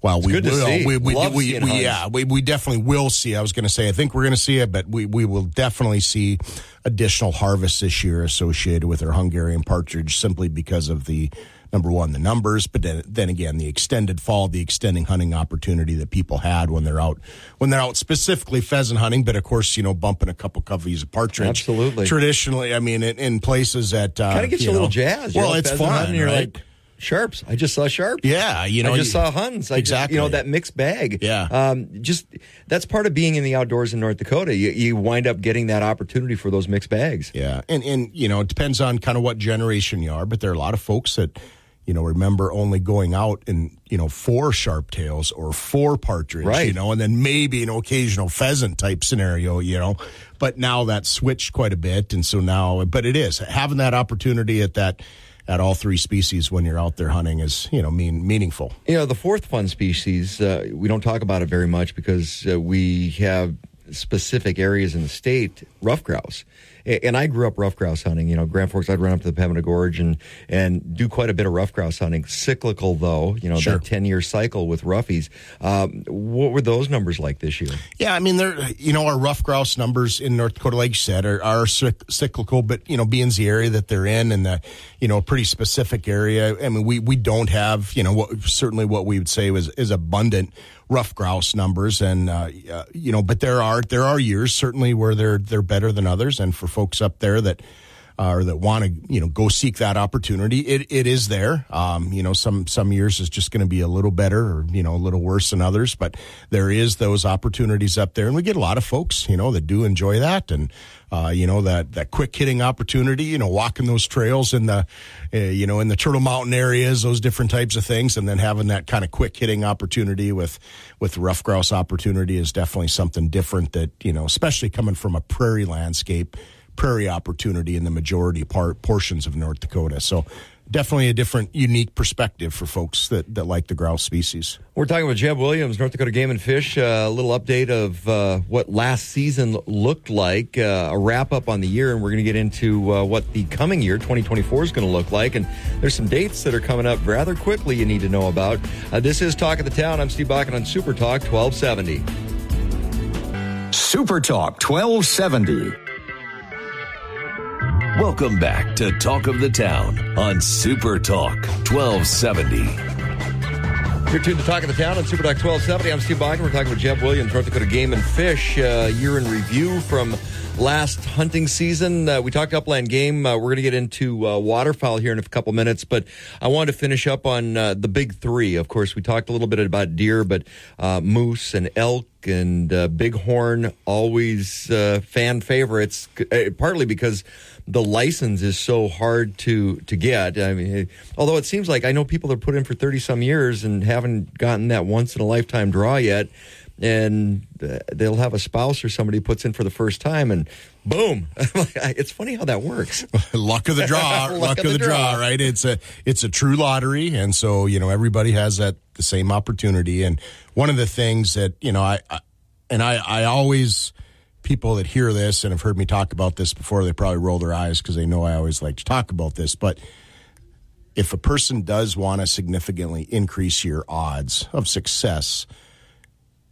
Well, we good to will. We, we, Love we, we- yeah, we, we definitely will see. I was going to say, I think we're going to see it, but we, we will definitely see additional harvests this year associated with our Hungarian partridge simply because of the number one, the numbers, but then, then again, the extended fall, the extending hunting opportunity that people had when they're out, when they're out specifically pheasant hunting, but of course, you know, bumping a couple coveys of partridge. Absolutely. Traditionally, I mean, in, in places that, uh, kind of gets you a little jazz. You're Well, it's fun. You're right? like sharps. I just saw sharps. Yeah, you know, I just you- saw Huns. I just- Exactly. you know that mixed bag. Yeah. Um, just that's part of being in the outdoors in North Dakota. You, you wind up getting that opportunity for those mixed bags. Yeah, and and you know it depends on kind of what generation you are, but there are a lot of folks that you know remember only going out and you know four sharp tails or four partridge, Right. You know, and then maybe an occasional pheasant type scenario, you know. But now that's switched quite a bit, and so now, but it is having that opportunity at that at all three species when you're out there hunting is you know mean meaningful. You know, the fourth fun species, uh, we don't talk about it very much because uh, we have specific areas in the state, ruffed grouse. And I grew up ruffed grouse hunting. You know, Grand Forks, I'd run up to the Pembina Gorge and, and do quite a bit of ruffed grouse hunting. Cyclical, though, you know, Sure. that 10 year cycle with roughies. Um, what were those numbers like this year? Yeah, I mean, there. You know, our ruffed grouse numbers in North Dakota, like you said, are, are cyc- cyclical. But you know, being the area that they're in, and the you know, a pretty specific area. I mean, we we don't have you know what certainly what we would say was is abundant ruffed grouse numbers, and uh, uh, you know, but there are there are years certainly where they're they're better than others, and for folks up there that or that want to you know go seek that opportunity it, it is there. Um, you know some some years is just going to be a little better or you know a little worse than others but there is those opportunities up there. And we get a lot of folks you know that do enjoy that and uh, you know that that quick hitting opportunity you know walking those trails in the uh, you know in the turtle mountain areas those different types of things and then having that kind of quick hitting opportunity with with ruffed grouse opportunity is definitely something different that you know especially coming from a prairie landscape prairie opportunity in the majority part portions of North Dakota. So definitely a different, unique perspective for folks that, that like the grouse species. We're talking with Jeb Williams, North Dakota Game and Fish. Uh, a little update of uh, what last season looked like, uh, a wrap up on the year, and we're going to get into uh, what the coming year, 2024, is going to look like. And there's some dates that are coming up rather quickly you need to know about. Uh, this is Talk of the Town. I'm Steve Bakken on Super Talk 1270. Super Talk 1270. Welcome back to Talk of the Town on Super Talk 1270. You're tuned to Talk of the Town on Super Talk 1270. I'm Steve Bakken. We're talking with Jeb Williams, North Dakota Game and Fish, uh, year in review from last hunting season. Uh, we talked upland game. Uh, we're going to get into uh, waterfowl here in a couple minutes, but I wanted to finish up on uh, the big three. Of course, we talked a little bit about deer, but uh, moose and elk and uh, bighorn always fan favorites, partly because the license is so hard to to get. I mean, although it seems like I know people that put in for thirty some years and haven't gotten that once in a lifetime draw yet, and uh, they'll have a spouse or somebody puts in for the first time, and boom! it's funny how that works. luck of the draw, Luck luck, of the, draw. right? It's a it's a true lottery, and so you know everybody has that the same opportunity. And one of the things that you know, I, I and I I always people that hear this and have heard me talk about this before, they probably roll their eyes because they know I always like to talk about this, but. If a person does want to significantly increase your odds of success,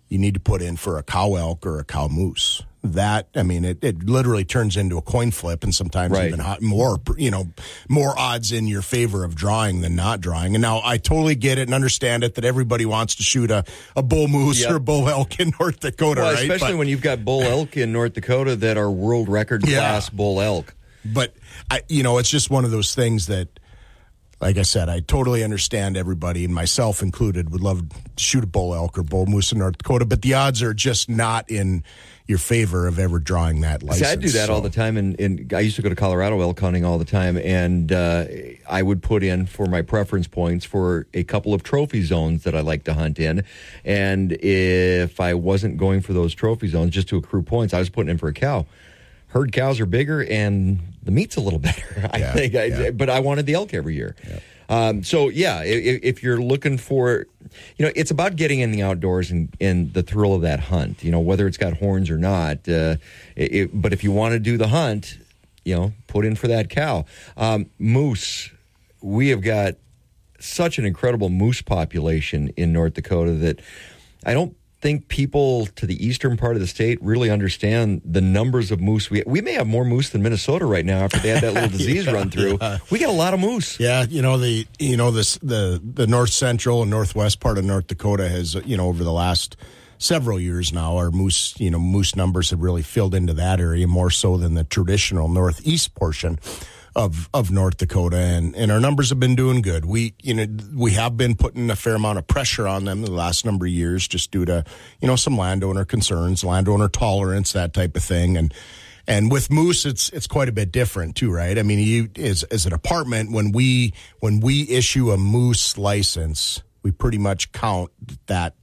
you need to put in for a cow elk or a cow moose. That I mean, it, it literally turns into a coin flip, and sometimes Right. even hot, more you know more odds in your favor of drawing than not drawing. And now I totally get it and understand it that everybody wants to shoot a, a bull moose Yep. or a bull elk in North Dakota, Well, right? especially But- when you've got bull elk in North Dakota that are world record Yeah. class bull elk. but I, you know, it's just one of those things that, like I said, I totally understand everybody, and myself included, would love to shoot a bull elk or bull moose in North Dakota, but the odds are just not in your favor of ever drawing that license. See, I do that all the time, and, and I used to go to Colorado elk hunting all the time, and uh, I would put in for my preference points for a couple of trophy zones that I like to hunt in, and if I wasn't going for those trophy zones just to accrue points, I was putting in for a cow. Herd cows are bigger, and the meat's a little better. I Yeah, think, I, yeah. but I wanted the elk every year. Um, so yeah, if, if you're looking for, you know, it's about getting in the outdoors and, and the thrill of that hunt. You know, whether it's got horns or not. Uh, it, but if you want to do the hunt, you know, put in for that cow. Um, moose, we have got such an incredible moose population in North Dakota that I don't think people to the eastern part of the state really understand the numbers of moose. We we may have more moose than Minnesota right now after they had that little disease Yeah, run through. yeah. We got a lot of moose. Yeah, you know the you know this the the north central and northwest part of North Dakota has you know over the last several years now our moose you know moose numbers have really filled into that area more so than the traditional northeast portion of of North Dakota and and our numbers have been doing good. We you know we have been putting a fair amount of pressure on them the last number of years just due to you know some landowner concerns, landowner tolerance, that type of thing and and with moose, it's it's quite a bit different too, right? I mean, you as as an apartment when we when we issue a moose license, we pretty much count that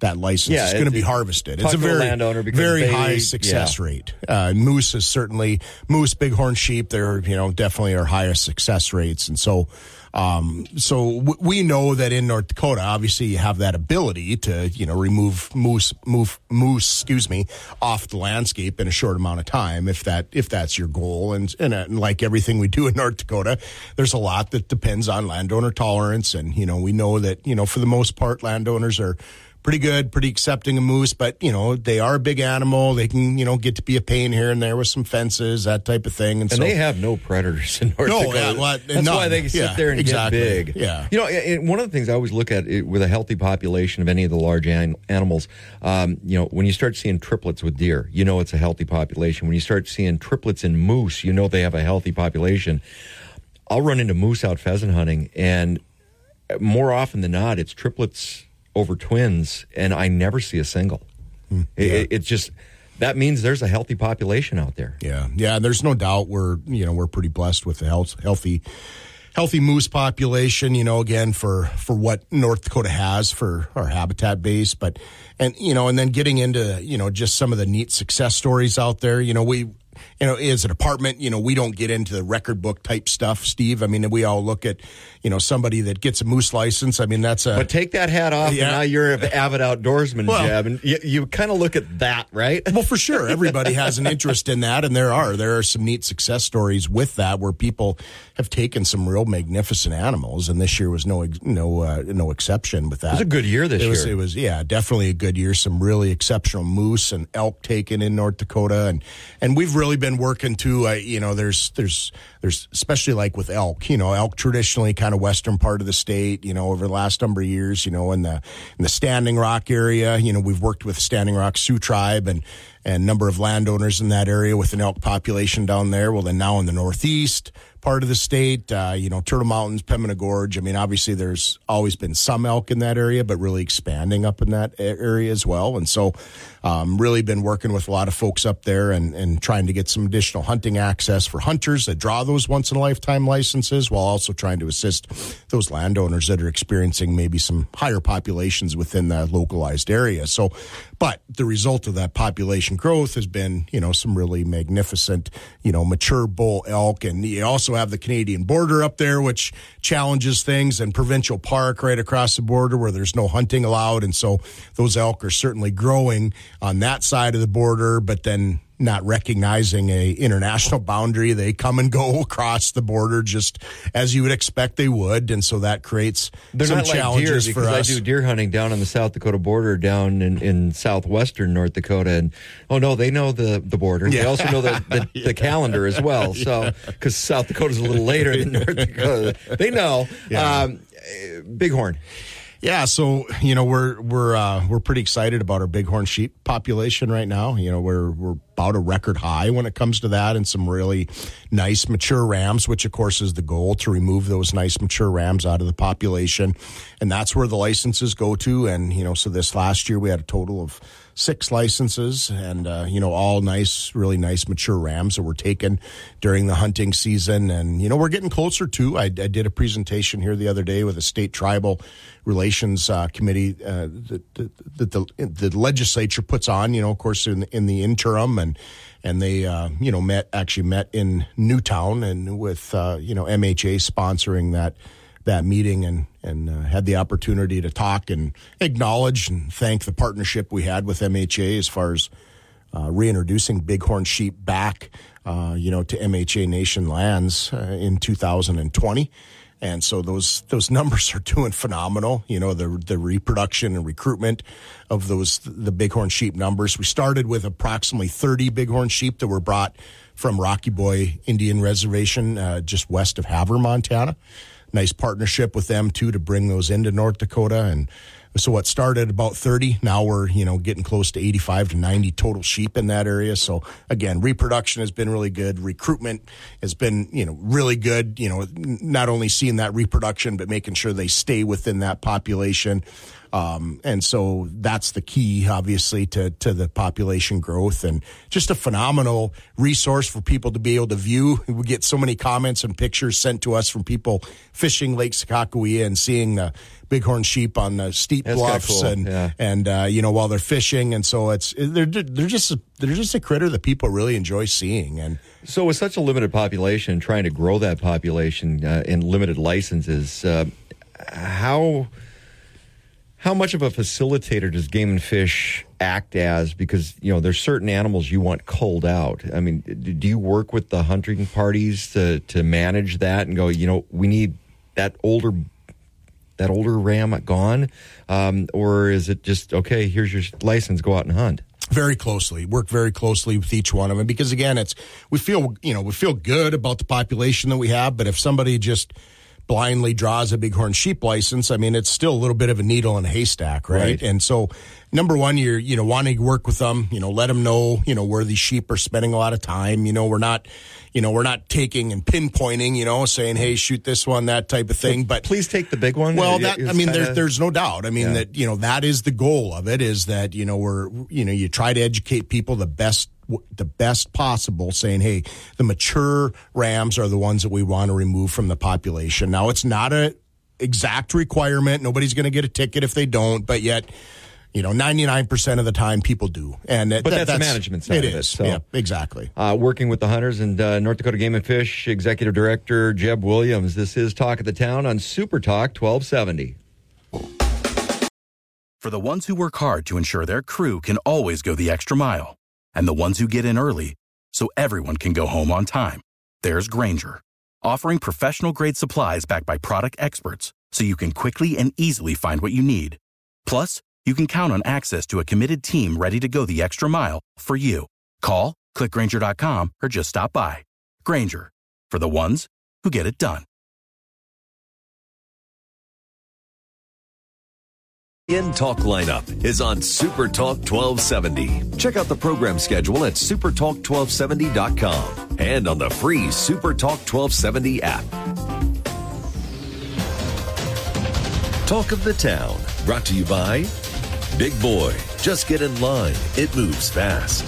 that license Yeah, is going to be harvested. It's a very landowner very they- high success yeah. rate. Uh, moose is certainly moose, bighorn sheep. They're you know definitely our highest success rates, and so um, so w- we know that in North Dakota, obviously, you have that ability to you know remove moose move moose excuse me off the landscape in a short amount of time if that if that's your goal. And and, uh, like everything we do in North Dakota, there's a lot that depends on landowner tolerance, and you know we know that you know for the most part, landowners are pretty good, pretty accepting of moose, but you know they are a big animal. They can you know get to be a pain here and there with some fences, that type of thing. And, And so they have no predators in North No, Dakota. yeah, well, That's none. why they can sit Yeah, there and exactly. get big. Yeah. You know, and one of the things I always look at it, with a healthy population of any of the large an- animals, um, you know, when you start seeing triplets with deer, you know it's a healthy population. When you start seeing triplets in moose, you know they have a healthy population. I'll run into moose out pheasant hunting, and more often than not, it's triplets over twins, and I never see a single. Hmm, It- it, just that means there's a healthy population out there. Yeah, yeah. There's no doubt we're you know we're pretty blessed with a health, healthy, healthy moose population. You know, again for for what North Dakota has for our habitat base, but and you know, and then getting into you know just some of the neat success stories out there. You know, we. You know, as an apartment, you know, we don't get into the record book type stuff, Steve. I mean, we all look at, you know, somebody that gets a moose license. I mean, that's a. But take that hat off, Yeah. and now you're an avid outdoorsman, Well- Jeb, and you, you kind of look at that, right? Well, for sure, everybody has an interest in that, and there are there are some neat success stories with that where people have taken some real magnificent animals, and this year was no no uh, no exception with that. It was a good year this it Was, year. it was yeah, definitely a good year. Some really exceptional moose and elk taken in North Dakota, and and we've really been working to uh, you know there's there's there's especially like with elk, you know, elk traditionally kind of western part of the state, you know, over the last number of years, you know, in the in the Standing Rock area, you know, we've worked with Standing Rock Sioux tribe and and number of landowners in that area with an elk population down there. Well, then now in the northeast part of the state, uh, you know, Turtle Mountains, Pembina Gorge. I mean, obviously there's always been some elk in that area, but really expanding up in that area as well. And so, um, really been working with a lot of folks up there and, and trying to get some additional hunting access for hunters that draw those once in a lifetime licenses while also trying to assist those landowners that are experiencing maybe some higher populations within the localized area. So, but the result of that population growth has been, you know, some really magnificent, you know, mature bull elk. And you also have the Canadian border up there, which challenges things, and provincial park right across the border where there's no hunting allowed. And so those elk are certainly growing on that side of the border, but then not recognizing a international boundary. They come and go across the border just as you would expect they would. And so that creates They're some not like deer challenges for us. I do deer hunting down on the South Dakota border, down in, in southwestern North Dakota, and oh no, they know the the border. They also know the, the, the calendar as well. So because South Dakota's a little later than North Dakota, they know. Yeah. Um, Bighorn. Yeah, so you know we're we're uh, we're pretty excited about our bighorn sheep population right now. You know we're we're about a record high when it comes to that, and some really nice mature rams, which of course is the goal to remove those nice mature rams out of the population, and that's where the licenses go to. And you know, so this last year we had a total of six licenses, and uh, you know all nice, really nice mature rams that were taken during the hunting season. And you know we're getting closer to. I, I did a presentation here the other day with a state tribal relations uh, committee uh, that, that, that the the legislature puts on. You know, of course, in in the interim, and and they uh, you know met actually met in New Town and with uh, you know MHA sponsoring that. that meeting and and uh, had the opportunity to talk and acknowledge and thank the partnership we had with MHA as far as uh, reintroducing bighorn sheep back, uh, you know, to MHA Nation lands uh, in 2020. And so those those numbers are doing phenomenal. You know the the reproduction and recruitment of those the bighorn sheep numbers. We started with approximately 30 bighorn sheep that were brought from Rocky Boy Indian Reservation uh, just west of Havre, Montana. Nice partnership with them too to bring those into North Dakota and so what started about 30 now we're you know getting close to 85 to 90 total sheep in that area. So again reproduction has been really good. Recruitment has been you know really good you know not only seeing that reproduction but making sure they stay within that population um, and so that's the key, obviously, to, to the population growth and just a phenomenal resource for people to be able to view. We get so many comments and pictures sent to us from people fishing Lake Sakakawea and seeing the bighorn sheep on the steep That's bluffs cool, and yeah. and uh, you know while they're fishing and so it's they're they're just they're just a critter that people really enjoy seeing and So, with such a limited population, trying to grow that population uh, in limited licenses, uh, how how much of a facilitator does Game and Fish act as? Because you know, there's certain animals you want culled out. I mean, do you work with the hunting parties to to manage that and go? You know, we need that older that older ram gone, um, or is it just okay? Here's your license, go out and hunt. very closely work very closely with each one of them because again it's we feel you know we feel good about the population that we have but if somebody just blindly draws a bighorn sheep license i mean it's still a little bit of a needle in a haystack right, Right. and so number one you're you know wanting to work with them you know let them know you know where these sheep are spending a lot of time you know we're not you know we're not taking and pinpointing you know saying hey shoot this one that type of thing but Please take the big one. well, that I mean, there, kinda- there's no doubt. I mean Yeah. that you know that is the goal of it is that you know we're you know you try to educate people the best the best possible, saying hey, the mature rams are the ones that we want to remove from the population. Now it's not a exact requirement. Nobody's going to get a ticket if they don't, but yet. You know, ninety nine percent of the time, people do, and that- But that's the that's management side It of it, is, so- yeah, exactly. uh, working with the hunters and uh, North Dakota Game and Fish Executive Director Jeb Williams. This is Talk of the Town on Super Talk 1270. For the ones who work hard to ensure their crew can always go the extra mile, and the ones who get in early so everyone can go home on time, there's Grainger, offering professional grade supplies backed by product experts so you can quickly and easily find what you need. Plus, you can count on access to a committed team ready to go the extra mile for you. Call, clickgrainger.com, or just stop by. Grainger, for the ones who get it done. In Talk lineup is on Super Talk 1270. Check out the program schedule at supertalk1270.com and on the free Super Talk 1270 app. Talk of the Town, brought to you by Big Boy. Just get in line, it moves fast.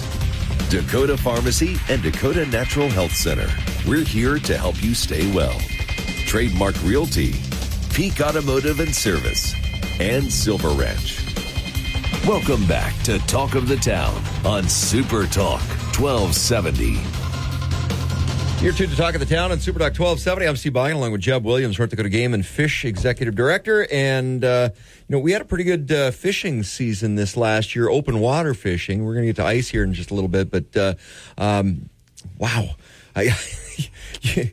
Dakota Pharmacy and Dakota Natural Health Center. We're here to help you stay well. Trademark Realty, Peak Automotive and Service, and Silver Ranch. Welcome back to Talk of the Town on Super Talk 1270. You're tuned to Talk of the Town on Super Talk 1270. I'm Steve Bynum along with Jeb Williams, North Dakota Game and Fish Executive Director. And, uh, know, we had a pretty good uh, fishing season this last year, open water fishing. We're going to get to ice here in just a little bit, but uh, um, wow. I,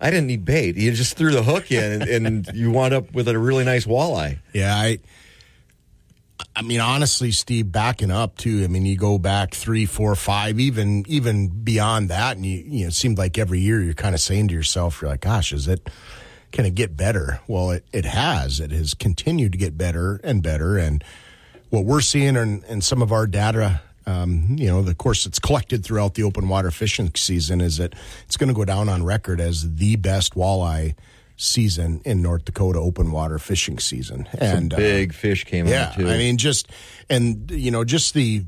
I didn't need bait. You just threw the hook in and, and you wound up with a really nice walleye. Yeah, I. I mean, honestly, Steve, backing up too. I mean, you go back three, four, five, even even beyond that, and you you know, it seemed like every year you're kind of saying to yourself, you're like, "Gosh, is it? Can it get better?" Well, it it has. It has continued to get better and better, and what we're seeing in, in some of our data, um, you know, the course it's collected throughout the open water fishing season is that it's going to go down on record as the best walleye season in North Dakota open water fishing season. Some uh, big fish came yeah, out, too. I mean, just and you know, just the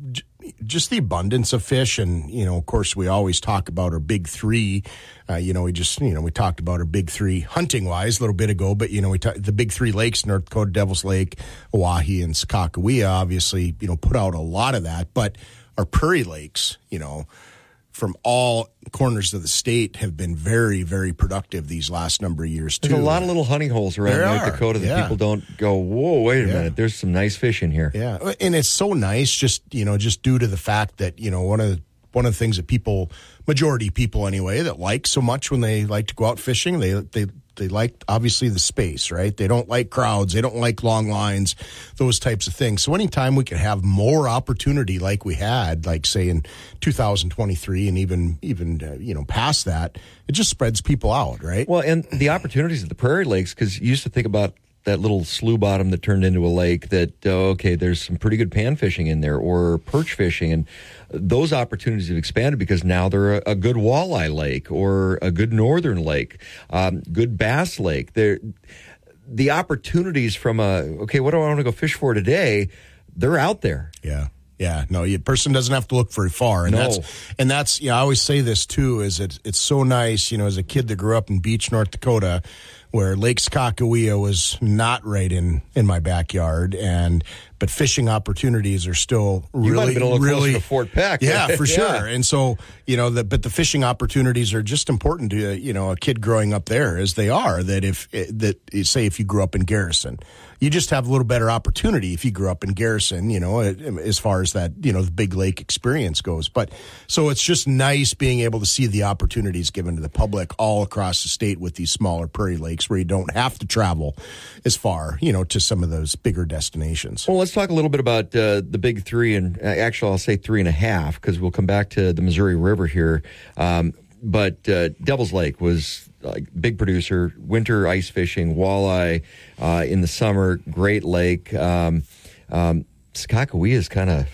just the abundance of fish, and you know, of course, we always talk about our big three. Uh, you know, we just you know we talked about our big three hunting wise a little bit ago, but you know, we ta- the big three lakes: North Dakota, Devil's Lake, Oahe, and Sakakawea. Obviously, you know, put out a lot of that, but our prairie lakes, you know from all corners of the state have been very, very productive these last number of years too. There's a lot of little honey holes around There North are, Dakota that yeah. people don't go, whoa, wait a Yeah. minute. There's some nice fish in here. Yeah, and it's so nice, just you know, just due to the fact that you know one of the, one of the things that people, majority people anyway, that like so much when they like to go out fishing, they they they like obviously the space, right? They don't like crowds, they don't like long lines, those types of things. So anytime we can have more opportunity, like we had, like say in 2023, and even even uh, you know past that, it just spreads people out, right? Well, and the opportunities at the Prairie Lakes, because you used to think about that little slough bottom that turned into a lake that, oh, okay, there's some pretty good pan fishing in there or perch fishing. And those opportunities have expanded because now they're a, a good walleye lake or a good northern lake, um, good bass lake. They're, the opportunities from a, okay, what do I want to go fish for today? They're out there. Yeah. Yeah, no, a person doesn't have to look very far, and No. that's and that's yeah. I always say this too: is it it's so nice, you know, as a kid that grew up in Beach, North Dakota, where Lake Sakakawea was not right in in my backyard, and but fishing opportunities are still really You might have been a little closer really to Fort Peck. Yeah, for Yeah. sure. And so you know, the, but the fishing opportunities are just important to you know a kid growing up there, as they are. That if eh, that eh, say if you grew up in Garrison, you just have a little better opportunity if you grew up in Garrison. You know, eh, as far as that you know the big lake experience goes. But so it's just nice being able to see the opportunities given to the public all across the state with these smaller prairie lakes where you don't have to travel as far, you know, to some of those bigger destinations. Well, let's talk a little bit about uh, the big three, and uh, actually, I'll say three and a half because we'll come back to the Missouri River here. Um, but uh, Devil's Lake was like big producer, winter ice fishing, walleye uh, in the summer, Great Lake. Um, um, Sakakawea has kind of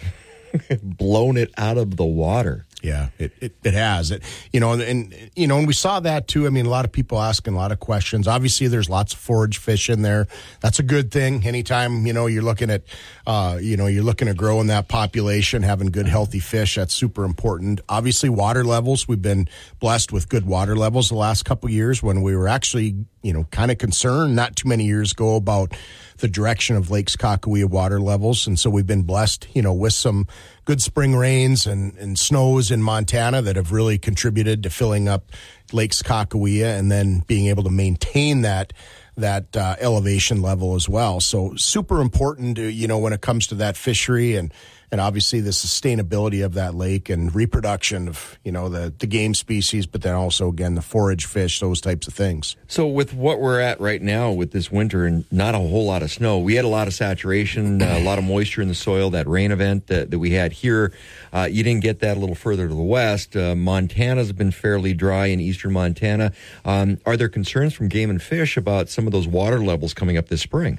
blown it out of the water. Yeah, it, it, it has. It, you know, and, and, you know, and we saw that too. I mean, a lot of people asking a lot of questions. Obviously, there's lots of forage fish in there. That's a good thing. Anytime, you know, you're looking at, uh, you know, you're looking at growing that population, having good, healthy fish, that's super important. Obviously, water levels. We've been blessed with good water levels the last couple years when we were actually, you know, kind of concerned not too many years ago about the direction of Lake Sakakawea water levels. And so we've been blessed, you know, with some good spring rains and, and snows in Montana that have really contributed to filling up Lake Sakakawea and then being able to maintain that that uh, elevation level as well. So super important, to, you know, when it comes to that fishery and and obviously the sustainability of that lake and reproduction of you know the the game species, but then also again the forage fish, those types of things. So, with what we're at right now with this winter and not a whole lot of snow, we had a lot of saturation, uh, a lot of moisture in the soil. That rain event that, that we had here, uh, you didn't get that a little further to the west. Uh, Montana's been fairly dry in eastern Montana. Um, are there concerns from Game and Fish about some of those water levels coming up this spring?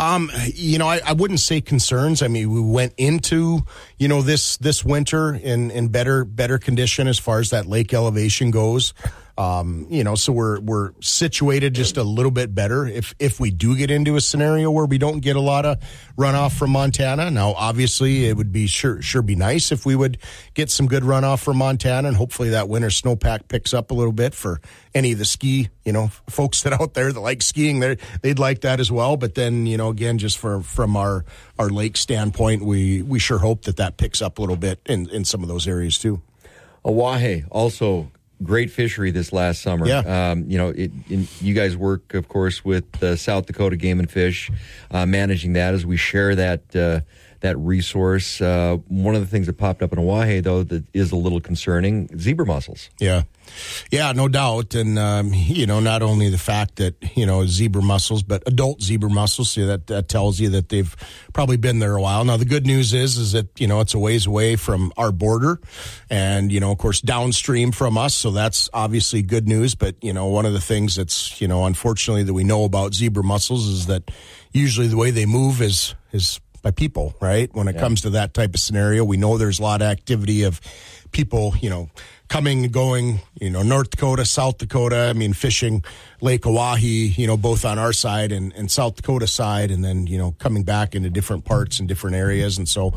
Um, you know, I, I wouldn't say concerns. I mean, we went into you know this this winter in in better better condition as far as that lake elevation goes. Um, you know, so we're we're situated just a little bit better if if we do get into a scenario where we don't get a lot of runoff from Montana. Now, obviously, it would be sure sure be nice if we would get some good runoff from Montana, and hopefully that winter snowpack picks up a little bit for any of the ski you know folks that out there that like skiing. They they'd like that as well. But then you know again, just for from our our lake standpoint, we we sure hope that that picks up a little bit in in some of those areas too. Oahe also great fishery this last summer. Yeah. Um, you know, it, in, you guys work, of course, with uh, South Dakota Game and Fish, uh, managing that as we share that uh, that resource. Uh, one of the things that popped up in Oahe, though, that is a little concerning: zebra mussels. Yeah. Yeah, no doubt. And, um, you know, not only the fact that, you know, zebra mussels, but adult zebra mussels, so that, that tells you that they've probably been there a while. Now, the good news is, is that, you know, it's a ways away from our border and, you know, of course, downstream from us. So that's obviously good news. But, you know, one of the things that's, you know, unfortunately that we know about zebra mussels is that usually the way they move is, is by people, right? When it Yeah. comes to that type of scenario, we know there's a lot of activity of people, you know, coming and going, you know, North Dakota, South Dakota. I mean, fishing Lake Oahe, you know, both on our side and, and South Dakota side, and then, you know, coming back into different parts and different areas. And so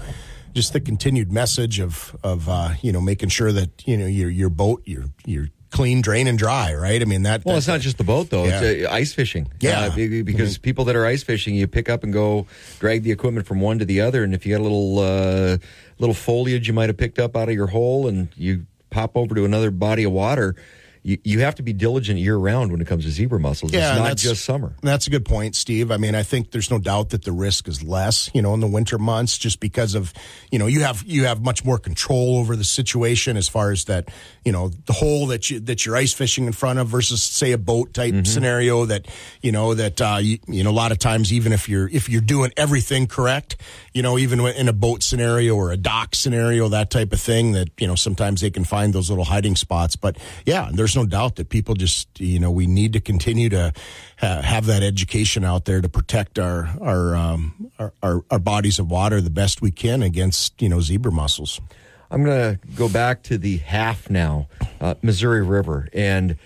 just the continued message of, of, uh, you know, making sure that, you know, your, your boat, you're, you're clean, drain and dry, right? I mean, that, Well, it's not just the boat though; Yeah. it's uh, ice fishing. Yeah. Uh, be- because people that are ice fishing, you pick up and go drag the equipment from one to the other, and if you got a little uh, little foliage you might have picked up out of your hole, and you pop over to another body of water. You, you have to be diligent year round when it comes to zebra mussels. Yeah, it's not just summer. That's a good point, Steve. I mean, I think there's no doubt that the risk is less, you know, in the winter months, just because of, you know, you have you have much more control over the situation as far as that, you know, the hole that you that you're ice fishing in front of versus say a boat type scenario that, you know, that uh, you, you know, a lot of times even if you're if you're doing everything correct, you know, even in a boat scenario or a dock scenario, that type of thing, that you know sometimes they can find those little hiding spots. But yeah, there's no doubt that people just you know we need to continue to ha- have that education out there to protect our our, um, our our our bodies of water the best we can against you know zebra mussels. I'm going to go back to the half now, uh, Missouri River, and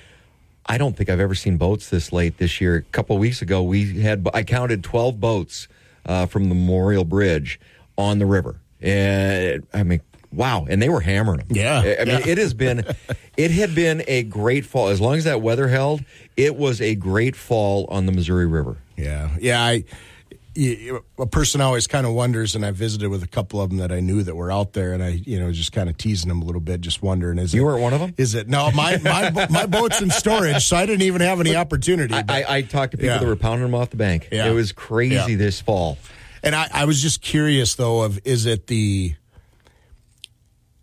I don't think I've ever seen boats this late this year. A couple of weeks ago, we had I counted 12 boats uh, from the Memorial Bridge on the river, and I mean, wow! And they were hammering them. Yeah, I I mean, yeah. it has been, it had been a great fall as long as that weather held. It was a great fall on the Missouri River. Yeah, yeah. I y- a person always kind of wonders, and I visited with a couple of them that I knew that were out there, and I you know just kind of teasing them a little bit, just wondering is it. You it, weren't one of them? Is it no? My my my boat's in storage, so I didn't even have any opportunity. I, I, I talked to people Yeah. that were pounding them off the bank. Yeah. It was crazy Yeah. this fall. And I, I was just curious though of is it the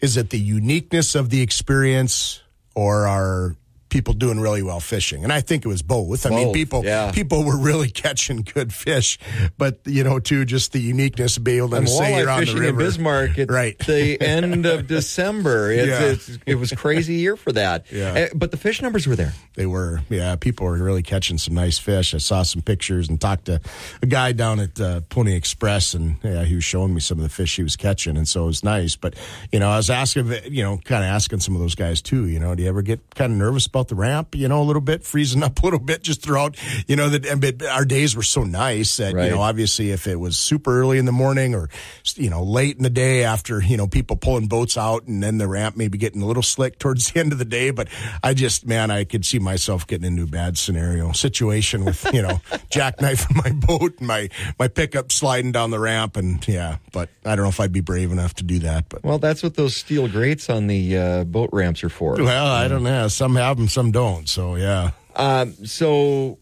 is it the uniqueness of the experience or are people doing really well fishing? And I think it was both. I mean people yeah. people were really catching good fish, but you know, too just the uniqueness of being able to I'm say you're on the river. in Bismarck at Right. the end of December. It's, Yeah. it's, it was crazy year for that. Yeah. Uh, But the fish numbers were there. They were, yeah. People were really catching some nice fish. I saw some pictures and talked to a guy down at uh, Pony Express, and yeah, he was showing me some of the fish he was catching, and so it was nice. But you know, I was asking, you know, kind of asking some of those guys too. You know, do you ever get kind of nervous about the ramp? You know, a little bit, freezing up a little bit just throughout. You know, that and our days were so nice that Right. you know, obviously, if it was super early in the morning or you know late in the day after you know people pulling boats out, and then the ramp maybe getting a little slick towards the end of the day. But I just, man, I could see myself getting into a bad scenario situation with you know jackknifing my boat and my my pickup sliding down the ramp, and yeah. But I don't know if I'd be brave enough to do that. But Well, that's what those steel grates on the uh, boat ramps are for. well, I don't know. Some have them, some don't. So yeah. Um, so,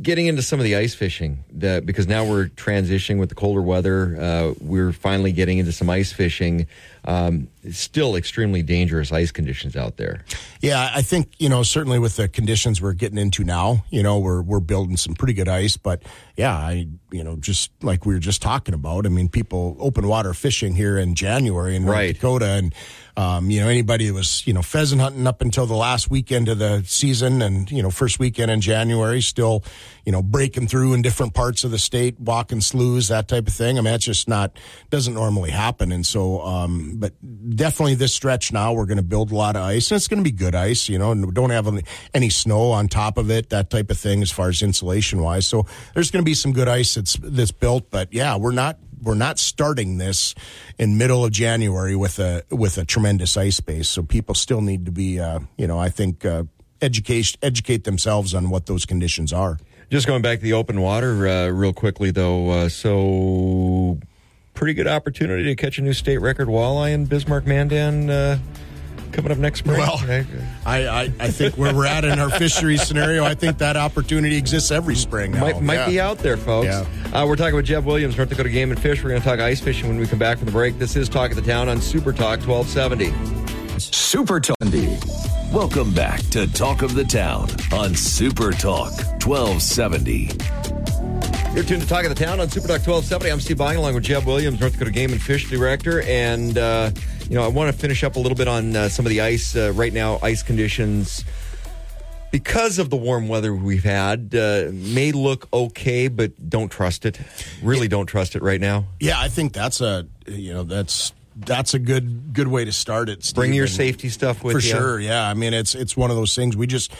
getting into some of the ice fishing, the, because now we're transitioning with the colder weather. Uh, we're finally getting into some ice fishing. Um, still extremely dangerous ice conditions out there. Yeah, I think you know certainly with the conditions we're getting into now, you know we're we're building some pretty good ice. But yeah, I you know just like we were just talking about. I mean, people open water fishing here in January in North Right. Dakota, and um, you know anybody that was you know pheasant hunting up until the last weekend of the season, and you know first weekend in January, still you know breaking through in different parts of the state, walking sloughs, that type of thing. I mean, that's just not doesn't normally happen, and so um, but definitely this stretch now we're going to build a lot of ice, and it's going to be good ice, you know, and we don't have any, snow on top of it, that type of thing as far as insulation wise. So there's going to be some good ice that's that's built, but yeah, we're not we're not starting this in middle of January with a with a tremendous ice base. So people still need to be, uh, you know, I think uh, educate educate themselves on what those conditions are. Just going back to the open water uh, real quickly, though. Uh, so, pretty good opportunity to catch a new state record walleye in Bismarck Mandan uh, coming up next spring. Well, I, I, I think where we're at in our fisheries scenario, I think that opportunity exists every spring. Now. might, might Yeah. be out there, folks. Yeah. Uh, we're talking with Jeb Williams, North Dakota Game and Fish. We're going to talk ice fishing when we come back from the break. This is Talk of the Town on Super Talk 1270. Super Talk. Welcome back to Talk of the Town on Super Talk 1270. You're tuned to Talk of the Town on Super Talk 1270. I'm Steve Buying along with Jeb Williams, North Dakota Game and Fish Director. And, uh, you know, I want to finish up a little bit on uh, some of the ice uh, right now, ice conditions. Because of the warm weather we've had, uh, may look okay, but don't trust it. Really don't trust it right now. Yeah, I think that's a you know that's that's a good good way to start it. Steve. Bring your safety stuff with you. for you. sure. Yeah, I mean it's it's one of those things we just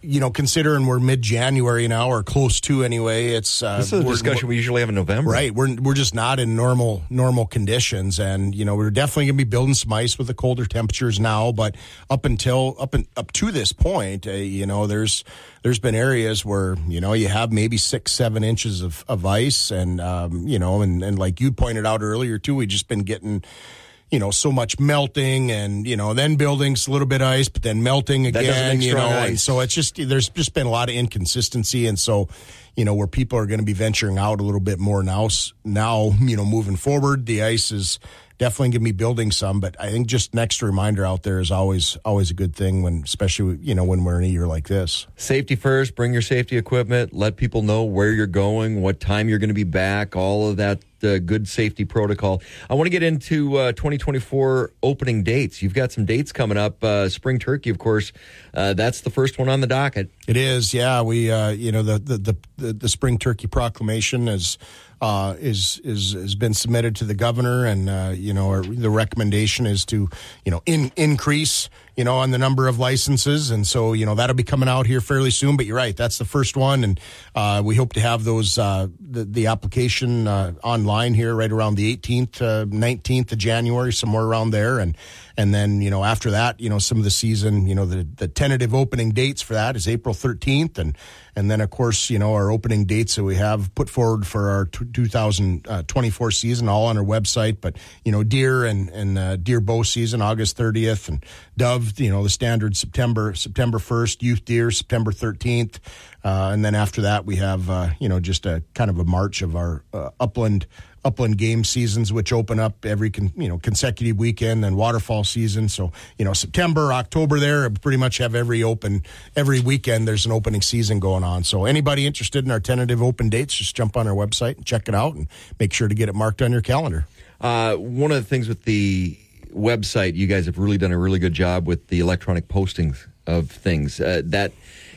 you know considering we're mid January now or close to anyway. It's uh, This is a discussion we usually have in November. Right, we're we're just not in normal normal conditions, and you know we're definitely going to be building some ice with the colder temperatures now. But up until up and up to this point, uh, you know, there's there's been areas where you know you have maybe six seven inches of, of ice, and um, you know, and and like you pointed out earlier too, we've just been getting you know so much melting and you know then buildings a little bit of ice but then melting again you know strong and so it's just there's just been a lot of inconsistency. And so you know where people are going to be venturing out a little bit more now now you know moving forward the ice is definitely going to be building some but i think just an extra reminder out there is always always a good thing when especially you know when we're in a year like this Safety first, bring your safety equipment, let people know where you're going, what time you're going to be back, all of that uh, good safety protocol. I want to get into uh, 2024 opening dates. You've got some dates coming up. Uh, Spring Turkey, of course, uh, that's the first one on the docket. It is, yeah. We, uh, you know, the the the, the, the spring turkey proclamation is uh, is is has been submitted to the governor, and uh, you know, the recommendation is to you know in, increase you know on the number of licenses, and so you know that'll be coming out here fairly soon. But you're right, that's the first one, and uh, we hope to have those uh, the, the application uh, online here right around the 18th, uh, 19th of January, somewhere around there, and and then you know after that, you know some of the season, you know the the tentative opening dates for that is April 13th, and and then of course you know our opening dates that we have put forward for our 2024 season all on our website. But you know deer and and uh, deer bow season August 30th, and dove you know the standard September September 1st, youth deer September 13th, uh, and then after that we have uh, you know just a kind of a march of our uh, upland upland game seasons, which open up every con, you know consecutive weekend, and waterfowl season. So you know September, October, there pretty much have every open every weekend. There's an opening season going on. So anybody interested in our tentative open dates, just jump on our website and check it out, and make sure to get it marked on your calendar. Uh, one of the things with the website, you guys have really done a really good job with the electronic postings of things. Uh, that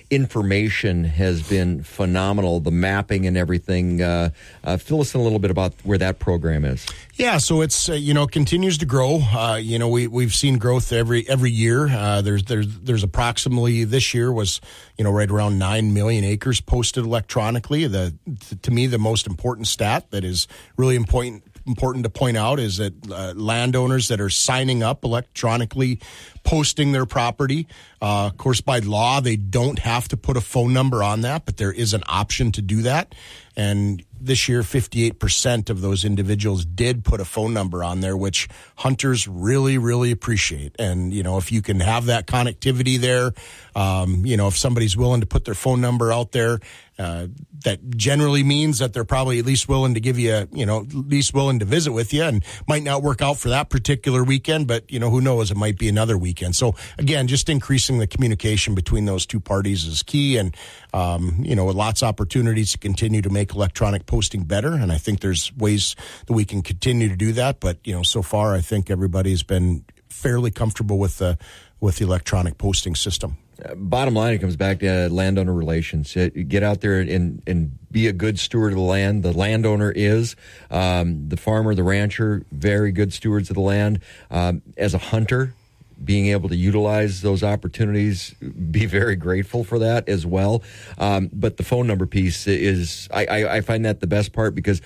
information has been phenomenal. The mapping and everything. Uh, uh, fill us in a little bit about where that program is. Yeah, so it's uh, you know continues to grow. Uh, you know we we've seen growth every every year. Uh, there's there's there's approximately this year was you know right around nine million acres posted electronically. The to me the most important stat that is really important important to point out is that uh, landowners that are signing up electronically posting their property uh, of course by law they don't have to put a phone number on that but there is an option to do that. And this year 58% of those individuals did put a phone number on there which hunters really really appreciate. And you know if you can have that connectivity there um, you know if somebody's willing to put their phone number out there uh, that generally means that they're probably at least willing to give you a, you know at least willing to visit with you and might not work out for that particular weekend but you know who knows? It might be another weekend. So again just increasing the communication between those two parties is key and um, you know lots of opportunities to continue to make electronic posting better. And i think there's ways that we can continue to do that. But you know so far i think everybody's been fairly comfortable with the with the electronic posting system bottom line, it comes back to landowner relations. Uh, get out there and, and be a good steward of the land. The landowner is um, the farmer, the rancher, very good stewards of the land. Um, as a hunter, being able to utilize those opportunities, be very grateful for that as well. Um, but the phone number piece is, I, I, I find that the best part because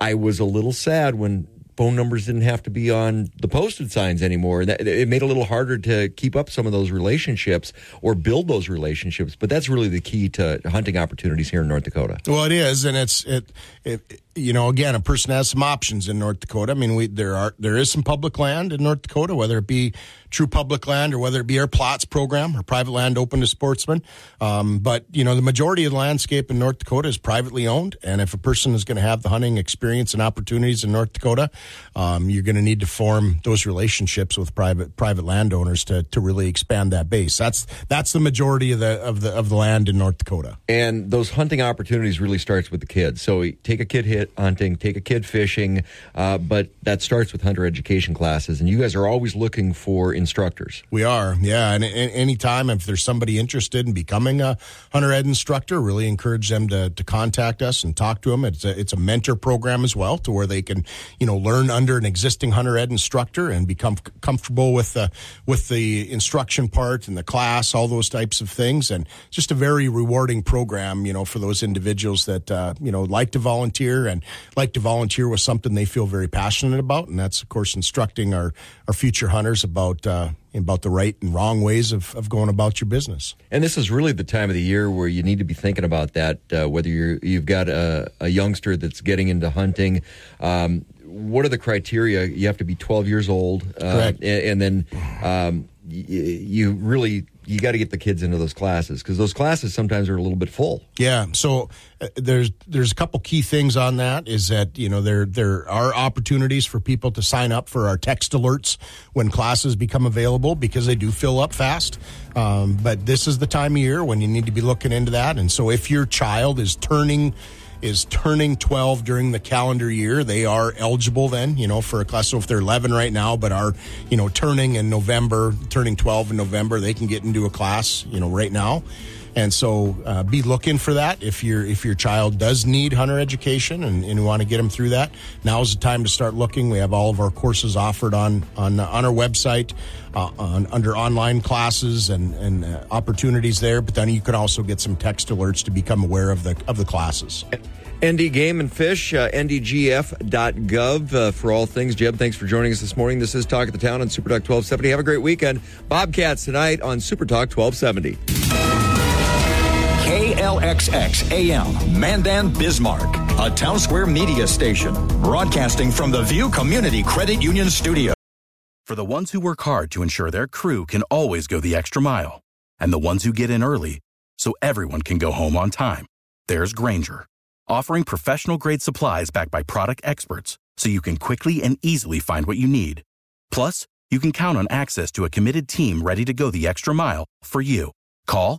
I was a little sad when phone numbers didn't have to be on the posted signs anymore. That it made it a little harder to keep up some of those relationships or build those relationships. But that's really the key to hunting opportunities here in North Dakota. Well, it is, and it's it, it. You know, again, a person has some options in North Dakota. I mean, we there are there is some public land in North Dakota, whether it be true public land or whether it be our plots program or private land open to sportsmen. Um, but you know, the majority of the landscape in North Dakota is privately owned, and if a person is going to have the hunting experience and opportunities in North Dakota, um, you're going to need to form those relationships with private private landowners to to really expand that base. That's that's the majority of the of the of the land in North Dakota. And those hunting opportunities really starts with the kids. So take a kid hit hunting, take a kid fishing, uh, but that starts with hunter education classes. And you guys are always looking for instructors. We are, yeah. And, and anytime if there's somebody interested in becoming a hunter ed instructor, really encourage them to, to contact us and talk to them. It's a, it's a mentor program as well, to where they can, you know, learn under an existing hunter ed instructor and become comfortable with the with the instruction part and the class, all those types of things. And just a very rewarding program, you know, for those individuals that uh, you know like to volunteer and like to volunteer with something they feel very passionate about. And that's of course instructing our our future hunters about. Uh, about the right and wrong ways of, of going about your business. And this is really the time of the year where you need to be thinking about that. Uh, whether you're you've got a, a youngster that's getting into hunting, um, what are the criteria? You have to be 12 years old, uh, Correct. and, and then um, y- you really you got to get the kids into those classes because those classes sometimes are a little bit full. Yeah, so uh, there's there's a couple key things on that. Is that you know there there are opportunities for people to sign up for our text alerts when classes become available because they do fill up fast. Um, but this is the time of year when you need to be looking into that. And so if your child is turning is turning 12 during the calendar year, they are eligible then, you know, for a class. So if they're 11 right now, but are, you know, turning in November, turning 12 in November, they can get into a class, you know, right now. And so uh, be looking for that if your if your child does need hunter education and, and you want to get them through that. Now is the time to start looking. We have all of our courses offered on on on our website uh, on, under online classes and and uh, opportunities there. But then you can also get some text alerts to become aware of the of the classes. ND Game and Fish, uh, ndgf.gov uh, for all things. Jeb, thanks for joining us this morning. This is Talk at the Town on Super Talk 1270. Have a great weekend. Bobcats tonight on Super Talk 1270. KLXX AM, Mandan, Bismarck, a town square media station, broadcasting from the View Community Credit Union Studio. For the ones who work hard to ensure their crew can always go the extra mile, and the ones who get in early so everyone can go home on time, there's Grainger, offering professional grade supplies backed by product experts so you can quickly and easily find what you need. Plus, you can count on access to a committed team ready to go the extra mile for you. Call,